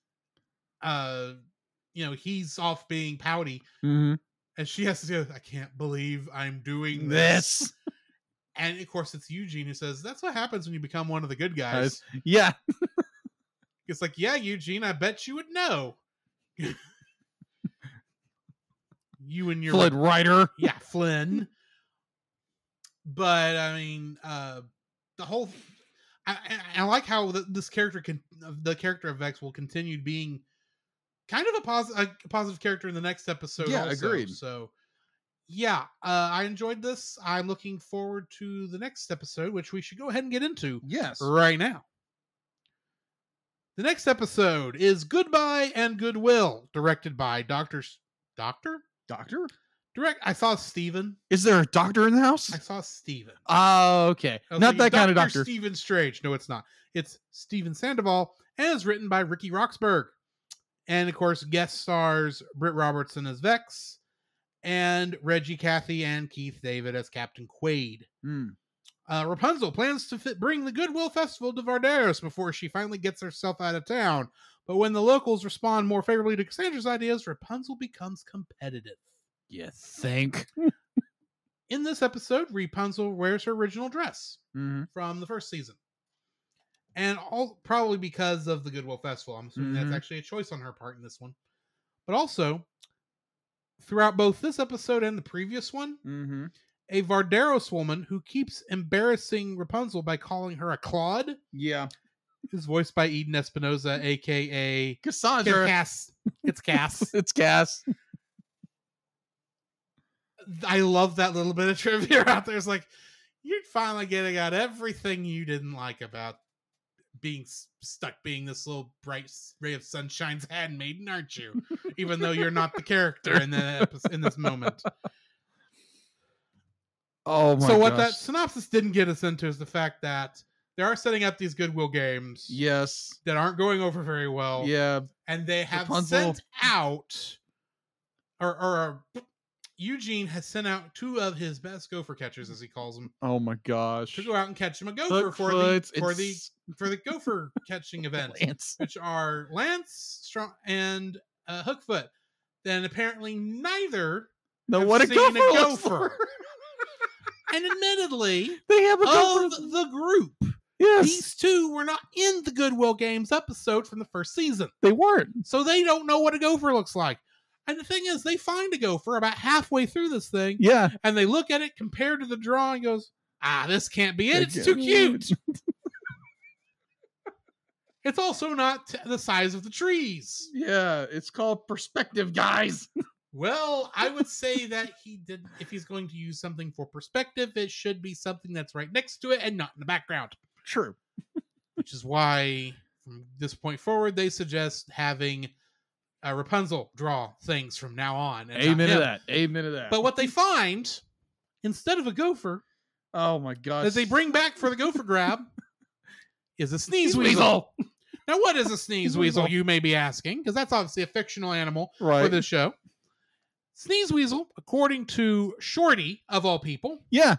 uh you know he's off being pouty Mhm. and she has to say i can't believe i'm doing this, This. And of course it's eugene who says that's what happens when you become one of the good guys. [LAUGHS] Yeah. it's like yeah eugene i bet you would know [LAUGHS] you and your Flynn Rider. yeah flynn but i mean uh the whole i, I, I like how th this character can the character of vex will continue being kind of a, a positive character in the next episode Yeah, also. agreed. so yeah uh i enjoyed this i'm looking forward to the next episode which we should go ahead and get into Yes. right now the next episode is goodbye and goodwill directed by dr S- doctor Doctor? direct i saw steven Is there a doctor in the house? I saw Steven. Oh, okay. I was Not thinking, that kind of Dr. doctor. Steven Strange. No, it's not. It's Steven Sandoval and is written by Ricky Roxburgh. And of course, guest stars Britt Robertson as Vex and Reggie Cathy and Keith David as Captain Quaid. Hmm. Uh, Rapunzel plans to fit, bring the Goodwill Festival to Vardaros before she finally gets herself out of town. But when the locals respond more favorably to Cassandra's ideas, Rapunzel becomes competitive. You think? In this episode, Rapunzel wears her original dress. Mhm. from the first season. And all probably because of the Goodwill Festival. I'm assuming Mhm. that's actually a choice on her part in this one. But also, throughout both this episode and the previous one, Mm-hmm. a Vardaros woman who keeps embarrassing Rapunzel by calling her a Claude Yeah. is voiced by Eden Espinosa, aka Cassandra. Cass. It's Cass. [LAUGHS] it's Cass. I love that little bit of trivia [LAUGHS] out there. It's like you're finally getting out everything you didn't like about being stuck being this little bright ray of sunshine's [LAUGHS] handmaiden, aren't you? Even though you're not the character in the in this moment. Oh my so what that synopsis didn't get us into is the fact that they are setting up these goodwill games Yes. that aren't going over very well. Yeah. and they have Rapunzel. sent out or, or Eugene has sent out two of his best gopher catchers, as he calls them, Oh my gosh. to go out and catch him a gopher for the for the for the gopher catching event, [LAUGHS] Lance. which are Lance Strong and uh, Hookfoot. Then apparently neither No, what a seen a gopher, gopher. [LAUGHS] and admittedly [LAUGHS] they have a of gopher. the group, yes, these two were not in the Goodwill Games episode from the first season. they weren't. So they don't know what a gopher looks like. And the thing is, they find a gopher about halfway through this thing, Yeah. and they look at it compared to the drawing, goes, "Ah, this can't be it. It's too cute." [LAUGHS] it's also not t- the size of the trees. Yeah. It's called perspective, guys. [LAUGHS] Well, I would say that he did. If he's going to use something for perspective, it should be something that's right next to it and not in the background. True. Which is why, from this point forward, they suggest having uh, Rapunzel draw things from now on. and Amen to that. Amen to that. But what they find instead of a gopher oh my gosh. that they bring back for the gopher grab [LAUGHS] is a sneeze Sneeze weasel. [LAUGHS] Now, what is a [LAUGHS] sneeze weasel? weasel. You may be asking, because that's obviously a fictional animal Right. for this show. Sneeze weasel, according to Shorty of all people, Yeah.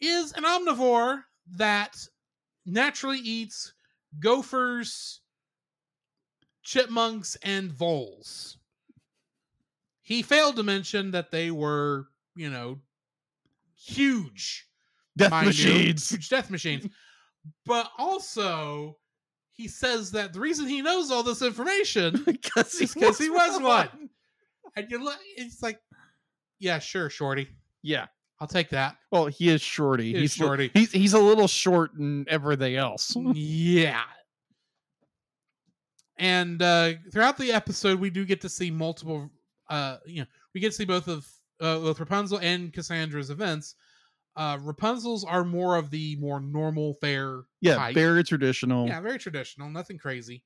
is an omnivore that naturally eats gophers, chipmunks, and voles. He failed to mention that they were, you know, huge Death mind you, machines. huge death machines. [LAUGHS] but also, he says that the reason he knows all this information [LAUGHS] Because is because he was one. And you look, it's like, yeah, sure, Shorty. Yeah. I'll take that. Well, he is shorty. He he's shorty. he's he's a little short and everything else. [LAUGHS] yeah. And uh, throughout the episode, we do get to see multiple. Uh, you know, we get to see both of uh, both Rapunzel and Cassandra's events. Uh, Rapunzel's are more of the more normal fair, Yeah, type. very traditional. Yeah, very traditional, nothing crazy.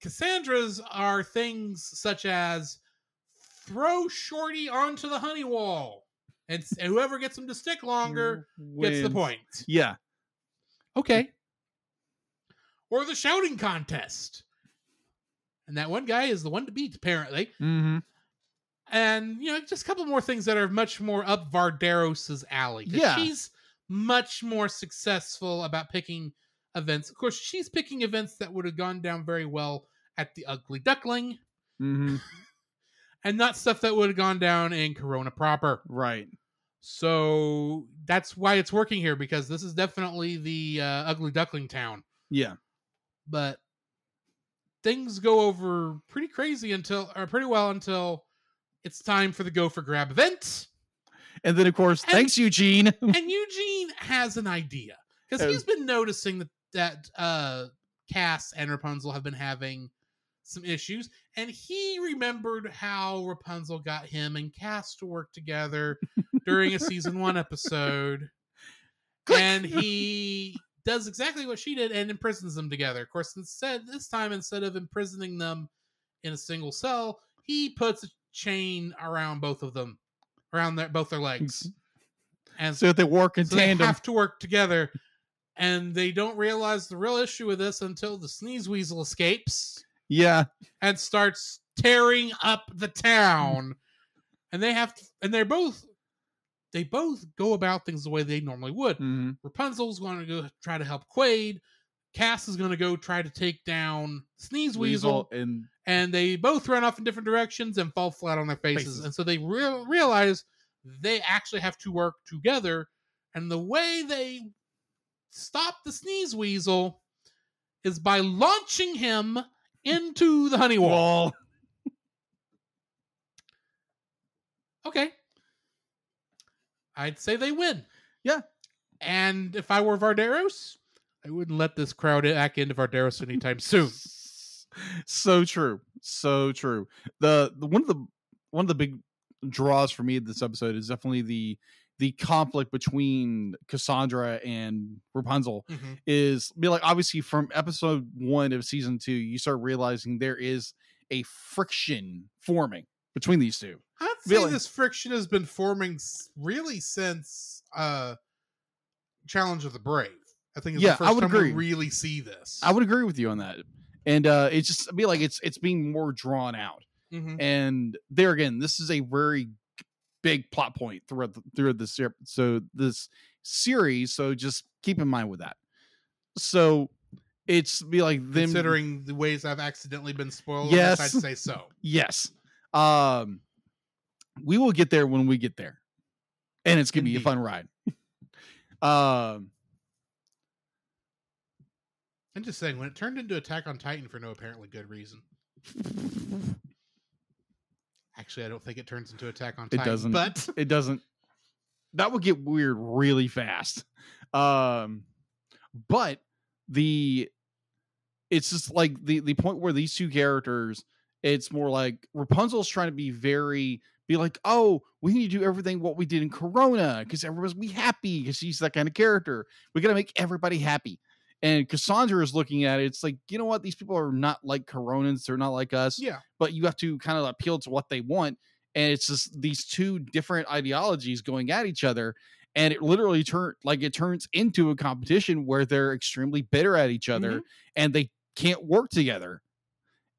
Cassandra's are things such as throw Shorty onto the honey wall, and, and whoever gets him to stick longer gets the point. Yeah. Okay. Or the shouting contest. And that one guy is the one to beat, apparently. Mm-hmm. And, you know, just a couple more things that are much more up Vardaros's alley. Yeah. She's much more successful about picking events. Of course, she's picking events that would have gone down very well at the Ugly Duckling Mm-hmm. [LAUGHS] and not stuff that would have gone down in Corona proper. Right. So that's why it's working here because this is definitely the uh, Ugly Duckling town. Yeah. But things go over pretty crazy until or pretty well until it's time for the go for grab event. And then of course, And- thanks Eugene. [LAUGHS] and eugene has an idea because he's been noticing that that uh cass and rapunzel have been having some issues and he remembered how rapunzel got him and cass to work together during a season one [LAUGHS] episode. And he does exactly what she did and imprisons them together. Of course, instead this time instead of imprisoning them in a single cell, he puts a chain around both of them, around their both their legs, [LAUGHS] and so they work in so they have to work together. And they don't realize the real issue with this until the sneeze weasel escapes yeah. and starts tearing up the town. And they have to, and they're both, they both go about things the way they normally would. Mm-hmm. Rapunzel's going to go try to help Quaid. Cass is going to go try to take down Sneeze Weasel, and and they both run off in different directions and fall flat on their faces. Faces. And so they real realize they actually have to work together. And the way they stop the Sneeze Weasel is by launching him into the honey wall. wall. Okay. I'd say they win. Yeah. And if I were Vardaros, I wouldn't let this crowd back into Vardaros anytime [LAUGHS] soon. so true so true the, the one of the one of the big draws for me this episode is definitely the the conflict between cassandra and rapunzel Mhm. is be like obviously from episode one of season two you start realizing there is a friction forming between these two I'd say Really? this friction has been forming really since uh Challenge of the Brave. I think it's Yeah, the I would time agree. we really see this. i would agree with you on that and uh it's just I be like it's it's being more drawn out Mhm. and there again this is a very big plot point throughout the, throughout this so this series so just keep in mind with that so it's be like them Considering the ways I've accidentally been spoiled, yes. I'd say so. [LAUGHS] yes um we will get there when we get there and it's gonna be a fun ride um I'm just saying, when it turned into Attack on Titan for no apparently good reason. Actually, I don't think it turns into Attack on Titan. It doesn't. But it doesn't that would get weird really fast um but the it's just like the the point where these two characters it's more like rapunzel's trying to be very be like oh we need to do everything what we did in corona because everyone's be happy because she's that kind of character. We gotta make everybody happy. And cassandra is looking at it it's like you know what? These people are not like coronans they're not like us yeah, but you have to kind of appeal to what they want. And it's just these two different ideologies going at each other and it literally turn like it turns into a competition where they're extremely bitter at each other mm-hmm. and they can't work together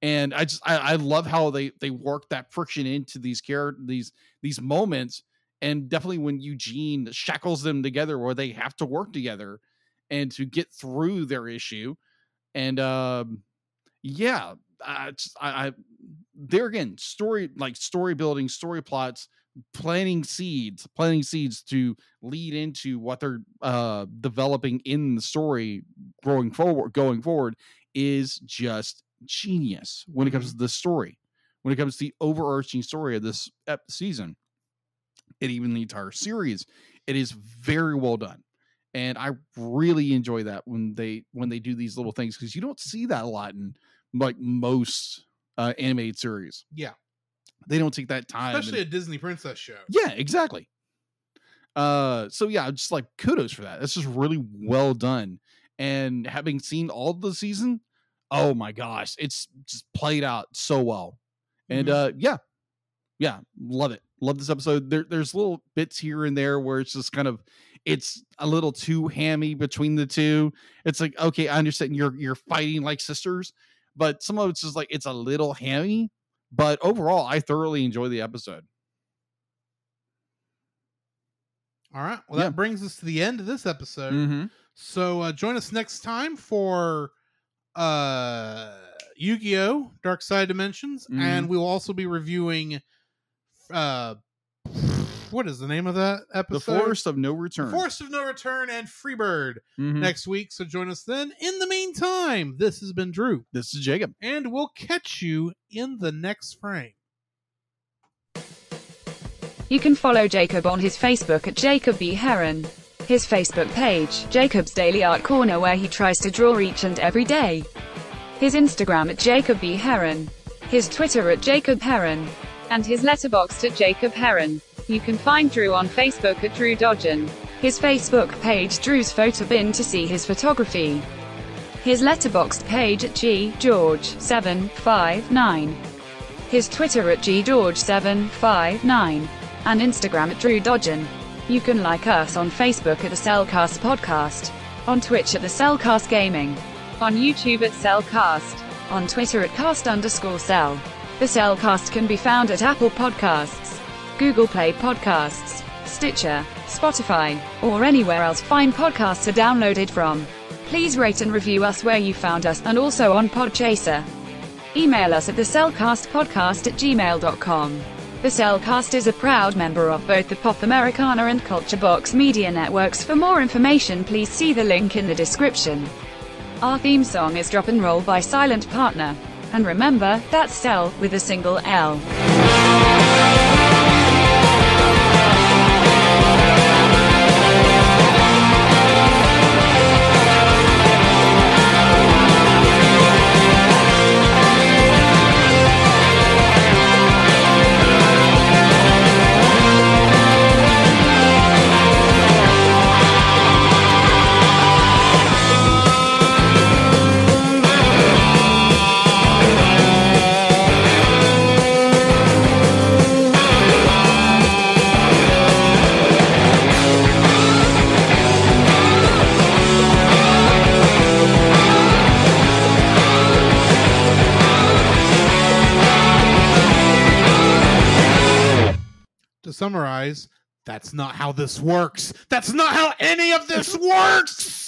and i just I, I love how they they work that friction into these character these these moments. And definitely when eugene shackles them together where they have to work together and to get through their issue. And um yeah uh, it's- I, I there again story like story building story plots planting seeds planting seeds to lead into what they're uh developing in the story growing forward going forward is just genius when it comes to the story when it comes to the overarching story of this ep- season and even the entire series. It is very well done. And I really enjoy that when they when they do these little things because you don't see that a lot in like most uh, animated series. Yeah. They don't take that time. and- Especially a Disney princess show. yeah, exactly. Uh, so yeah, just like kudos for that. That's just really well done. And having seen all the season, oh my gosh, it's just played out so well. And uh, yeah, yeah, love it. Love this episode. There, there's little bits here and there where it's just kind of, it's a little too hammy between the two. It's like, okay, I understand you're you're fighting like sisters, but some of it's just like it's a little hammy. But overall, I thoroughly enjoy the episode. All right. Well, Yeah. that brings us to the end of this episode. Mm-hmm. So uh, join us next time for uh, Yu-Gi-Oh! Dark Side Dimensions, Mm-hmm. and we will also be reviewing. Uh, [SIGHS] what is the name of that episode? The episode? Forest of No Return. Forest of No Return and Freebird Mhm. next week. So join us then. In the meantime, this has been Drew, This is Jacob. and we'll catch you in the next frame. You can follow Jacob on his Facebook at Jacob B. Heron. His Facebook page, Jacob's Daily Art Corner, where he tries to draw each and every day. His Instagram at Jacob B. Heron. His Twitter at Jacob Heron. And his letterboxd at Jacob Heron. You can find Drew on Facebook at Drew Dodgen. His Facebook page Drew's Photo Bin to see his photography. His letterboxd page at G George 759. His Twitter at ggeorge759 and Instagram at Drew Dodgen. You can like us on Facebook at the CelCast Podcast, on Twitch at the CelCast Gaming, on YouTube at CelCast, on Twitter at cast underscore cel. The CelCast can be found at Apple Podcasts, Google Play Podcasts, Stitcher, Spotify, or anywhere else fine podcasts are downloaded from. Please rate and review us where you found us and also on Podchaser. Email us at the CelCastpodcast at gmail.com. The CelCast is a proud member of both the Pop Americana and Culture Box media networks. For more information, please see the link in the description. Our theme song is Drop and Roll by Silent Partner. And remember, that's Cel with a single L. summarize, that's not how this works. That's not how any of this works.